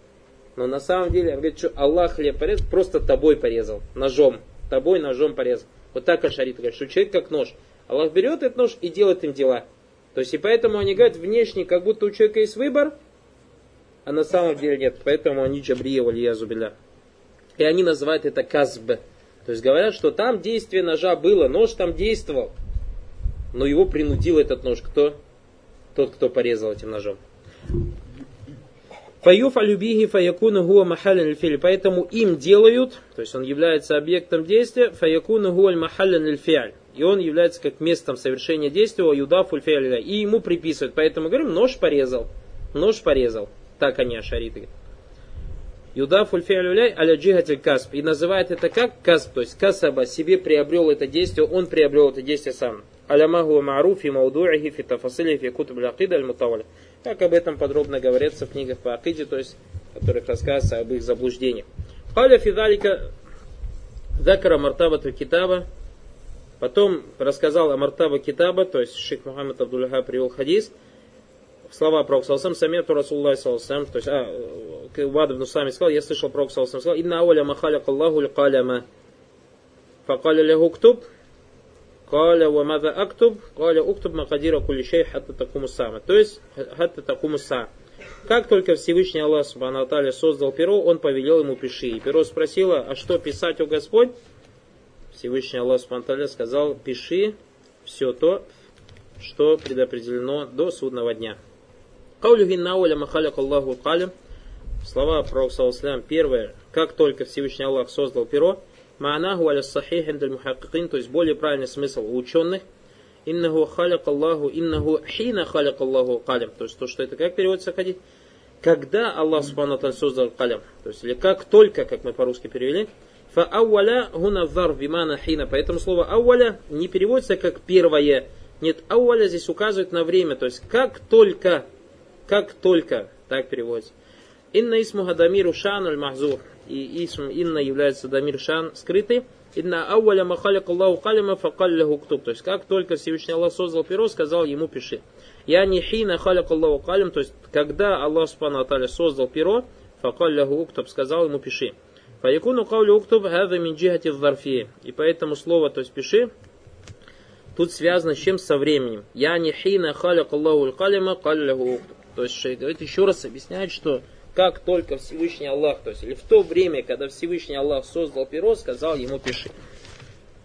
A: Но на самом деле, он говорит, что Аллах хлеб порезал, просто тобой порезал, ножом. Тобой ножом порезал. Вот так Ашарит говорит, что человек как нож. Аллах берет этот нож и делает им дела. То есть и поэтому они говорят, внешне, как будто у человека есть выбор, а на самом деле нет. Поэтому они джабрия валиязубиля. И они называют это казб. То есть говорят, что там действие ножа было, нож там действовал но его принудил этот нож кто? Тот, кто порезал этим ножом. Фаюф алюбихи фаякуна гуа махалин фили. Поэтому им делают, то есть он является объектом действия, фаякуна гуа махалин фиаль. И он является как местом совершения действия юдаф фиаль. И ему приписывают. Поэтому говорим, нож порезал. Нож порезал. Так они ашариты. Юдаф фиаль аля джихатель касп. И называет это как касп, то есть касаба себе приобрел это действие, он приобрел это действие сам. Аляма хуа маруф и маудуахи фи тафасили фи кутуб акида аль Как об этом подробно говорится в книгах по акиде, то есть, которых рассказывается об их заблуждениях. Халя фидалика закара мартабату китаба. Потом рассказал о мартаба китаба, то есть шейх Мухаммад Абдулляха привел хадис, слова Пророка Салсам, Самету Расуллах Салсам, то есть, а, Вад ибн Сами сказал, я слышал Пророк Салсам, сказал, «Инна ауля махаляк Аллаху лькаляма». Факаля лягу ктуб, Каля ва мада актуб, каля уктуб макадира кулишей хатта такуму сама. То есть, хатта такуму са. Как только Всевышний Аллах Субхану создал перо, он повелел ему пиши. И перо спросило, а что писать, о Господь? Всевышний Аллах Субхану сказал, пиши все то, что предопределено до судного дня. Каулю гиннауля махаляк Аллаху калим. Слова Пророка Первое, как только Всевышний Аллах создал перо, Маанаху аля сахих мухаккин, то есть более правильный смысл у ученых. Иннаху халяк Аллаху, иннаху хина халяк Аллаху калям. То есть то, что это как переводится ходить? Когда Аллах Субхану создал калям. То есть или как только, как мы по-русски перевели. Фа ауаля гуна вар вимана хина. Поэтому слово ауаля не переводится как первое. Нет, ауаля здесь указывает на время. То есть как только, как только, так переводится. Инна исму гадамиру шан махзур и исм инна является дамир шан скрытый. Инна ауаля махалик Аллаху калима факалляху ктуб. То есть как только Всевышний Аллах создал перо, сказал ему пиши. Я не хина халик Аллаху калим, то есть когда Аллах Субхану Аталя создал перо, факалляху уктуб, сказал ему пиши. Фаякуну каулю уктуб хада мин джихати зарфии. И поэтому слово, то есть пиши, тут связано с чем? Со временем. Я не хина халик Аллаху калима калляху уктуб. То есть шейх говорит еще раз объясняет, что как только Всевышний Аллах, то есть или в то время, когда Всевышний Аллах создал перо, сказал ему пиши.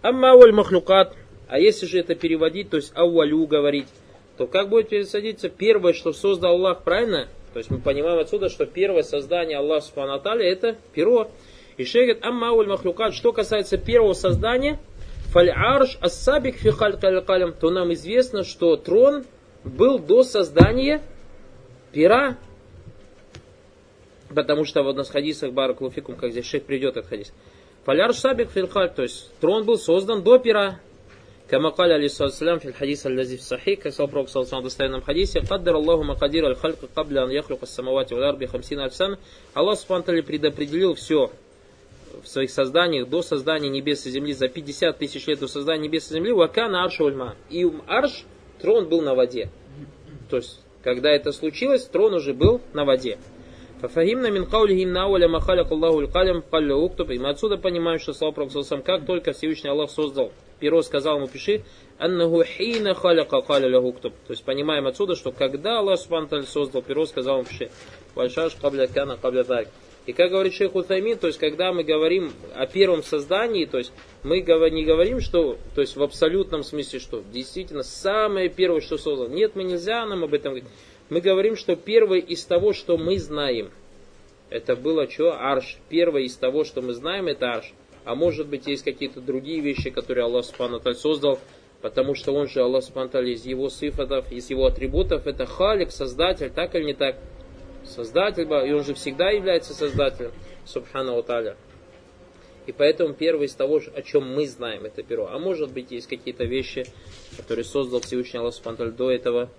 A: Амма махлюкат, а если же это переводить, то есть ауалю говорить, то как будет пересадиться первое, что создал Аллах, правильно? То есть мы понимаем отсюда, что первое создание Аллаха Субхану это перо. И шейх говорит, аммауль махлюкат, что касается первого создания, фаль арш ассабик фи калькалям, то нам известно, что трон был до создания пера, потому что вот на хадисах Баракулуфикум, как здесь шейх придет этот хадис, Фаляр Сабик Фильхаль, то есть трон был создан до пера. Камакаля алисалям фил хадис аль-лазиф сахи, как сказал Пророк Салсалам в достоянном хадисе, «Каддар Аллаху макадир аль-халька кабля ан яхлюка самавати вал арби хамсина альсан». Аллах Субтитры предопределил все в своих созданиях до создания небес и земли, за 50 тысяч лет до создания небес и земли, вакана арш ульма. И арш, трон был на воде. То есть когда это случилось трон уже был на воде Фафахимна мин каулихи науля махаляк Аллаху мы отсюда понимаем, что слава Пророку как только Всевышний Аллах создал перо, сказал ему пиши, аннаху хина. То есть понимаем отсюда, что когда Аллах Субхану создал перо, сказал ему пиши, вальшаш кабля кана кабля. И как говорит шейх Утаймин, то есть когда мы говорим о первом создании, то есть мы не говорим, что, то есть в абсолютном смысле, что действительно самое первое, что создал. Нет, мы нельзя нам об этом говорить. Мы говорим, что первое из того, что мы знаем, это было что? Арш. Первое из того, что мы знаем, это арш. А может быть, есть какие-то другие вещи, которые Аллах Субхану создал, потому что он же, Аллах Субхану из его сифатов, из его атрибутов, это халик, создатель, так или не так? Создатель, и он же всегда является создателем, Субхану Таля. И поэтому первое из того, о чем мы знаем, это перо. А может быть, есть какие-то вещи, которые создал Всевышний Аллах Субхану до этого,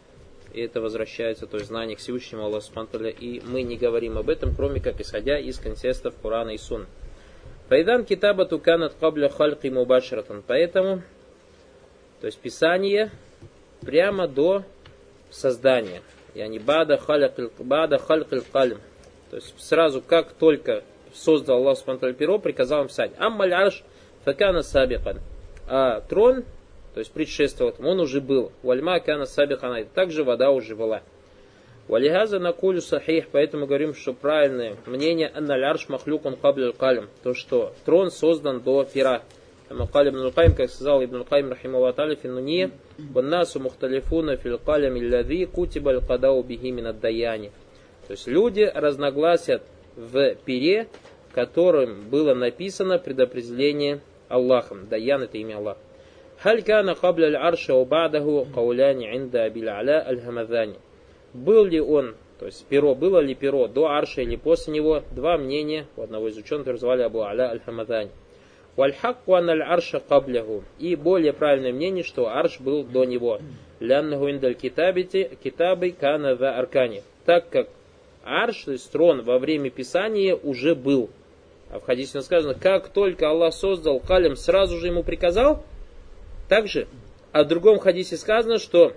A: и это возвращается, то есть знание к Всевышнему Аллаху Субтитры, и мы не говорим об этом, кроме как исходя из контекстов Корана и Сунны. Файдан китаба туканат кабля хальки мубашратан. Поэтому, то есть Писание прямо до создания. Yani бада бада халькил калим. То есть сразу, как только создал Аллах Субтитры перо, приказал им писать. Аммаль арш факана сабикан. А трон то есть предшествовал он уже был. Вальма кана сабихана, также вода уже была. Валихаза на кулю сахих, поэтому говорим, что правильное мнение анналярш махлюк он калим, то что трон создан до пера. Макали ибн Кайм, как сказал Ибн Кайм рахимова та'аля финуния, ваннасу мухталифуна фил калям иллади кутиба аль-кадау бихи мин То есть люди разногласят в пере, которым было написано предопределение Аллахом. Даян это имя Аллаха. هل كان قبل العرش وبعده قولان عند أبي العلاء الهمذاني был ли он, то есть перо, было ли перо до арша или после него, два мнения у одного из ученых, который звали Абу Аля Аль-Хамадани. Вальхакку ан арша кабляху. И более правильное мнение, что арш был до него. Ляннаху индаль китабити китабы кана за аркани. Так как арш, то есть трон во время Писания уже был. А в хадисе сказано, как только Аллах создал калим, сразу же ему приказал, также, а в другом хадисе сказано, что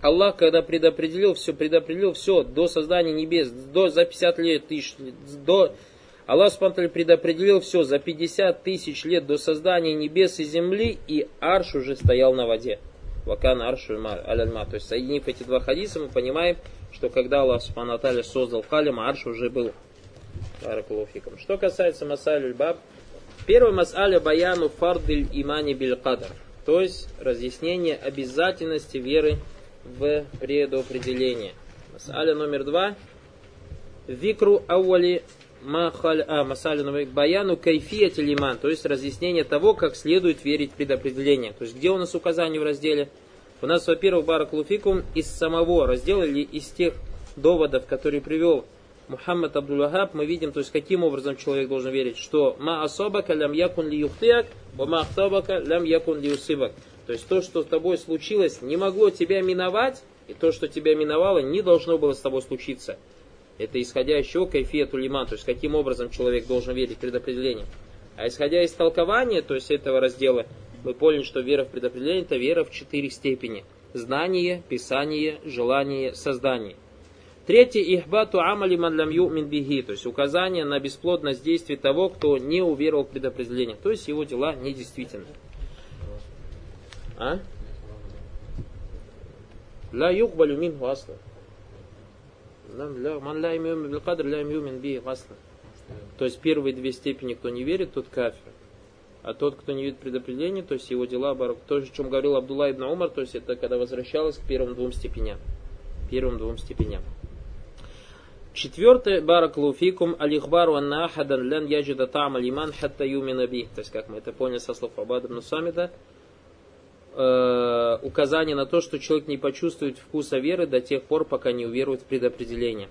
A: Аллах, когда предопределил все, предопределил все до создания небес, до, за 50 лет, тысяч, до, Аллах Субтитры предопределил все за 50 тысяч лет до создания небес и земли, и арш уже стоял на воде. Вакан аршу аль-альма. То есть, соединив эти два хадиса, мы понимаем, что когда Аллах Субтитры создал калим, арш уже был. Что касается масаль баб первый масаля баяну фардиль имани биль кадр то есть разъяснение обязательности веры в предопределение. Масаля номер два. Викру ауали махаль, а, масаля номер баяну кайфия телиман, то есть разъяснение того, как следует верить в предопределение. То есть где у нас указание в разделе? У нас, во-первых, баракулуфикум из самого раздела или из тех доводов, которые привел Мухаммад Абдул-Вахаб, мы видим, то есть каким образом человек должен верить, что ма асабака лям якун ли юхтиак, ва ма ахтабака лям якун ли усибак. То есть то, что с тобой случилось, не могло тебя миновать, и то, что тебя миновало, не должно было с тобой случиться. Это исходя из чего кайфияту лиман, то есть каким образом человек должен верить в предопределение. А исходя из толкования, то есть этого раздела, мы поняли, что вера в предопределение это вера в четыре степени. Знание, писание, желание, создание. Третье, ихбату амали ман лям юмин бихи, то есть указание на бесплодность действий того, кто не уверовал в предопределение, то есть его дела недействительны. А? Ла юкбалю минху асла. Ман ла имюмин би асла. То есть первые две степени, кто не верит, тот кафир. А тот, кто не видит предопределения, то есть его дела, то, о чем говорил Абдулла ибн Умар, то есть это когда возвращалось к первым двум степеням. Первым двум степеням. Четвертое, барак луфикум, алихбару анна ахадан лян яджида там алиман хатта юмина би. То есть, как мы это поняли со слов Абада Самита, э, указание на то, что человек не почувствует вкуса веры до тех пор, пока не уверует в предопределение.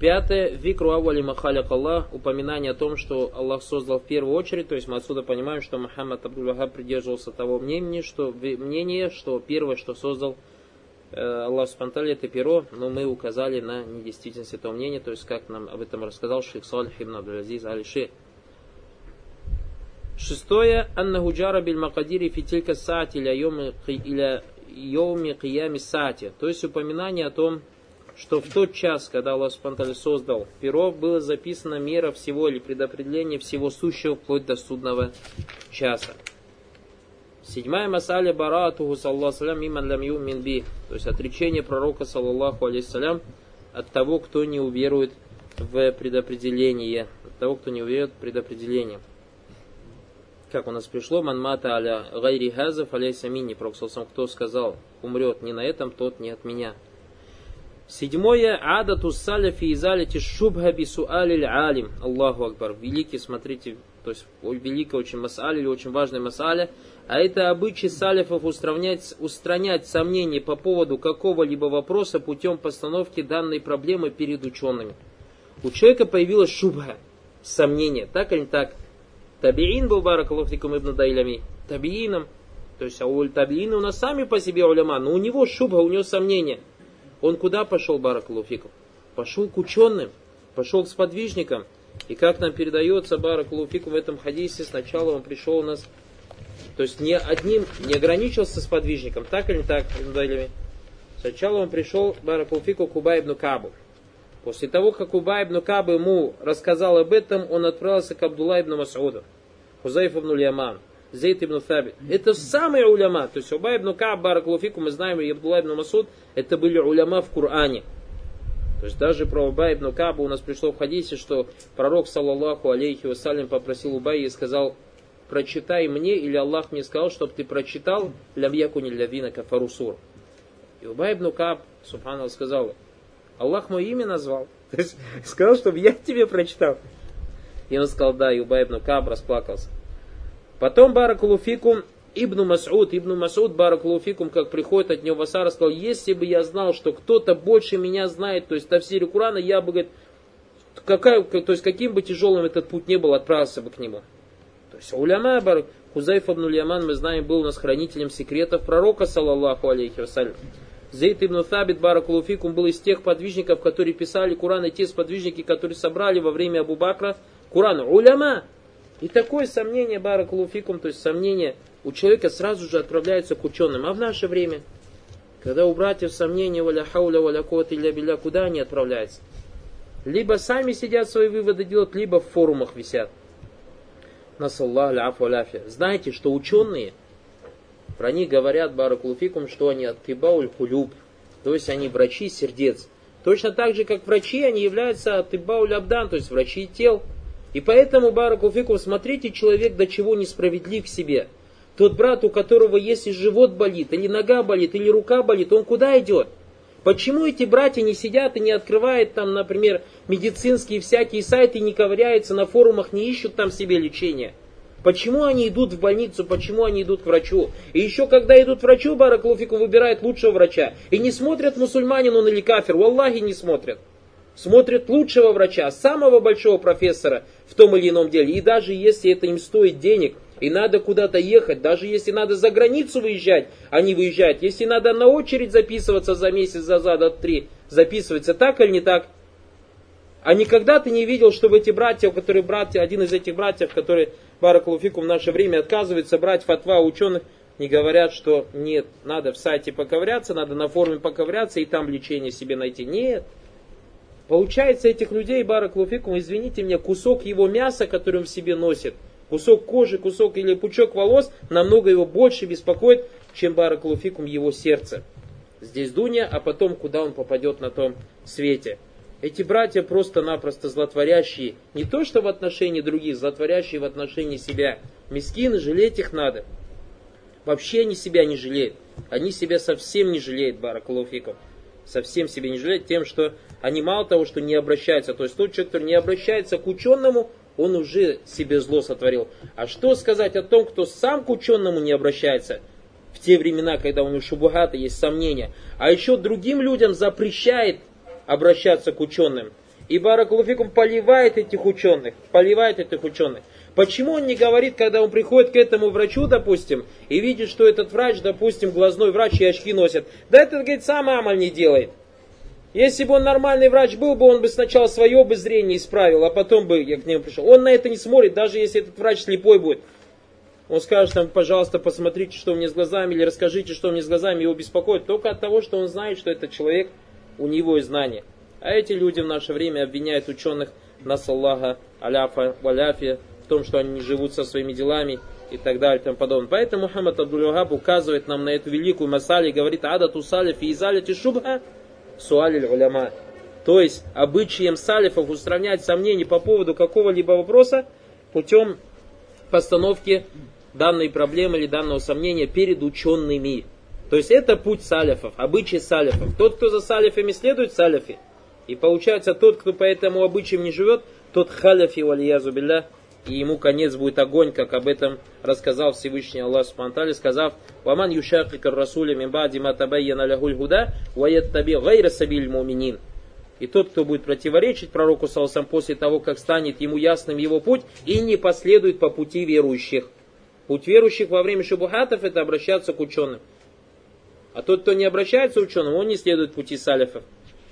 A: Пятое, викру авали махаляк Аллах, упоминание о том, что Аллах создал в первую очередь, то есть мы отсюда понимаем, что Мухаммад абдул придерживался того мнения, что, мнение, что первое, что создал э, Аллах Субтитры это перо, но мы указали на недействительность этого мнения, то есть как нам об этом рассказал Шейх Салих ибн Абдул-Азиз Алиши. Шестое, аннаху джара биль макадири фитилька саати иля йоми киями сати, то есть упоминание о том, что в тот час, когда Аллах Субтитры создал перо, было записана мера всего или предопределение всего сущего вплоть до судного часа. Седьмая масаля баратуху саллаху салям иман лям юмин би. То есть отречение пророка саллаху алейхиссалям от того, кто не уверует в предопределение. От того, кто не уверует в предопределение. Как у нас пришло, манмата аля гайри хазов алейса мини. Пророк кто сказал, умрет не на этом, тот не от меня. Седьмое. Адату саляфи изалити шубха бисуалиль алим. Аллаху Акбар. Великий, смотрите, то есть великая очень масаля или очень важная масаля. А это обычай салифов устранять, устранять сомнения по поводу какого-либо вопроса путем постановки данной проблемы перед учеными. У человека появилась шубха, сомнение, так или не так. Табиин был баракалуфтикум ибн Дайлями. Табиином, то есть а у табиина у нас сами по себе уляма, но у него шубха, у него сомнения – он куда пошел, Баракулуфиков? Пошел к ученым, пошел к сподвижникам. И как нам передается Баракулуфиков в этом хадисе, сначала он пришел у нас, то есть не одним, не ограничился с подвижником, так или не так, Сначала он пришел Баракулуфику к Убай ибн Кабу. После того, как Убай ибн Кабу ему рассказал об этом, он отправился к Абдулла ибн Масуду, Хузайф ибн Ляман. Зейд ибн Фабит. Это самые уляма. То есть Убай ибн Кааб, Баракулуфику, мы знаем, и Абдулла ибн Масуд, это были уляма в Коране. То есть даже про Убай ибн Каба у нас пришло в хадисе, что пророк, саллаллаху алейхи вассалям, попросил Убай и сказал, прочитай мне, или Аллах мне сказал, чтобы ты прочитал лям якуни лявина кафарусур. И Убай ибн Каб, субханаллах, сказал, Аллах мое имя назвал. То есть сказал, чтобы я тебе прочитал. И он сказал, да, и Убай ибн Каб расплакался. Потом Баракулуфикум Ибн Масуд, Ибн Масуд Баракулуфикум, как приходит от него Васара, сказал, если бы я знал, что кто-то больше меня знает, то есть тафсире Курана, я бы, говорит, какая, то есть каким бы тяжелым этот путь не был, отправился бы к нему. То есть уляма Барак, Хузайф ибн Ляман, мы знаем, был у нас хранителем секретов пророка, саллаллаху алейхи вассалям. Зейд ибн Табит Баракулуфикум был из тех подвижников, которые писали Куран, и те сподвижники, которые собрали во время Абу Бакра Куран. Уляма, и такое сомнение, баракулуфикум, то есть сомнение у человека сразу же отправляется к ученым. А в наше время, когда у братьев сомнения, валя хауля, валя кот или биля, куда они отправляются? Либо сами сидят свои выводы делают, либо в форумах висят. Насаллах ляфу ляфи. Знаете, что ученые, про них говорят, баракулуфикум, что они от тибауль хулюб, то есть они врачи сердец. Точно так же, как врачи, они являются от абдан, то есть врачи тел. И поэтому, Баракулфикум, смотрите, человек до чего несправедлив к себе. Тот брат, у которого если живот болит, или нога болит, или рука болит, он куда идет? Почему эти братья не сидят и не открывают там, например, медицинские всякие сайты, не ковыряются на форумах, не ищут там себе лечения? Почему они идут в больницу, почему они идут к врачу? И еще когда идут к врачу, Бараклуфику выбирают лучшего врача. И не смотрят мусульманин он или кафир, Аллахе не смотрят смотрят лучшего врача, самого большого профессора в том или ином деле. И даже если это им стоит денег, и надо куда-то ехать, даже если надо за границу выезжать, они выезжают. Если надо на очередь записываться за месяц, за за, за три, записываться так или не так. А никогда ты не видел, чтобы эти братья, которые братья, один из этих братьев, который Баракулуфику в наше время отказывается брать фатва ученых, не говорят, что нет, надо в сайте поковыряться, надо на форуме поковыряться и там лечение себе найти. Нет. Получается, этих людей, Барак Луфикум, извините меня, кусок его мяса, который он в себе носит, кусок кожи, кусок или пучок волос, намного его больше беспокоит, чем Барак Луфикум его сердце. Здесь Дуня, а потом куда он попадет на том свете. Эти братья просто-напросто злотворящие. Не то, что в отношении других, злотворящие в отношении себя. Мискины, жалеть их надо. Вообще они себя не жалеют. Они себя совсем не жалеют, Баракулуфиков. Совсем себя не жалеют тем, что они мало того, что не обращаются. То есть тот человек, который не обращается к ученому, он уже себе зло сотворил. А что сказать о том, кто сам к ученому не обращается в те времена, когда у него шубугаты, есть сомнения, а еще другим людям запрещает обращаться к ученым. И Баракулуфикум поливает этих ученых, поливает этих ученых. Почему он не говорит, когда он приходит к этому врачу, допустим, и видит, что этот врач, допустим, глазной врач и очки носит. Да это, говорит, сам Амаль не делает. Если бы он нормальный врач был бы, он бы сначала свое бы зрение исправил, а потом бы я к нему пришел. Он на это не смотрит, даже если этот врач слепой будет. Он скажет там, пожалуйста, посмотрите, что у меня с глазами, или расскажите, что у меня с глазами, его беспокоит. Только от того, что он знает, что этот человек, у него есть знания. А эти люди в наше время обвиняют ученых нас Аллаха, аляфа, валяфи, в том, что они не живут со своими делами и так далее и тому подобное. Поэтому Мухаммад абдул указывает нам на эту великую масали и говорит, ада тусалиф и изалити шубха суалиль уляма. То есть обычаем салифов устранять сомнения по поводу какого-либо вопроса путем постановки данной проблемы или данного сомнения перед учеными. То есть это путь салифов, обычай салифов. Тот, кто за салифами следует, салифи. И получается, тот, кто по этому обычаям не живет, тот халяфи валиязу билля, и ему конец будет огонь, как об этом рассказал Всевышний Аллах Субтитры, сказав, «Ваман юшакика расуля мимбади матабайяна лягуль гуда, ваяттаби гайра сабиль муминин». И тот, кто будет противоречить пророку Салсам после того, как станет ему ясным его путь, и не последует по пути верующих. Путь верующих во время шубухатов это обращаться к ученым. А тот, кто не обращается к ученым, он не следует пути салифов.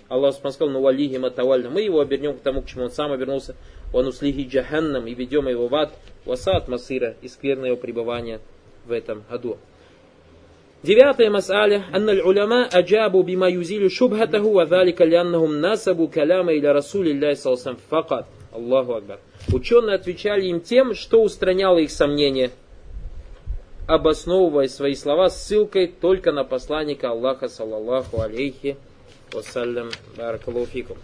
A: Аллах сказал, ну валихи матавальна. Мы его обернем к тому, к чему он сам обернулся. Он услиги джаханнам и ведем его в ад, васат масира и скверное его пребывание в этом году. Девятая масаля. Анналь уляма аджабу бима юзилю шубхатаху ва залика ляннахум насабу каляма иля расулилляй салсам факат. Аллаху Акбар. Ученые отвечали им тем, что устраняло их сомнения, обосновывая свои слова ссылкой только на посланника Аллаха, саллаллаху алейхи вассалям, баракалуфикум.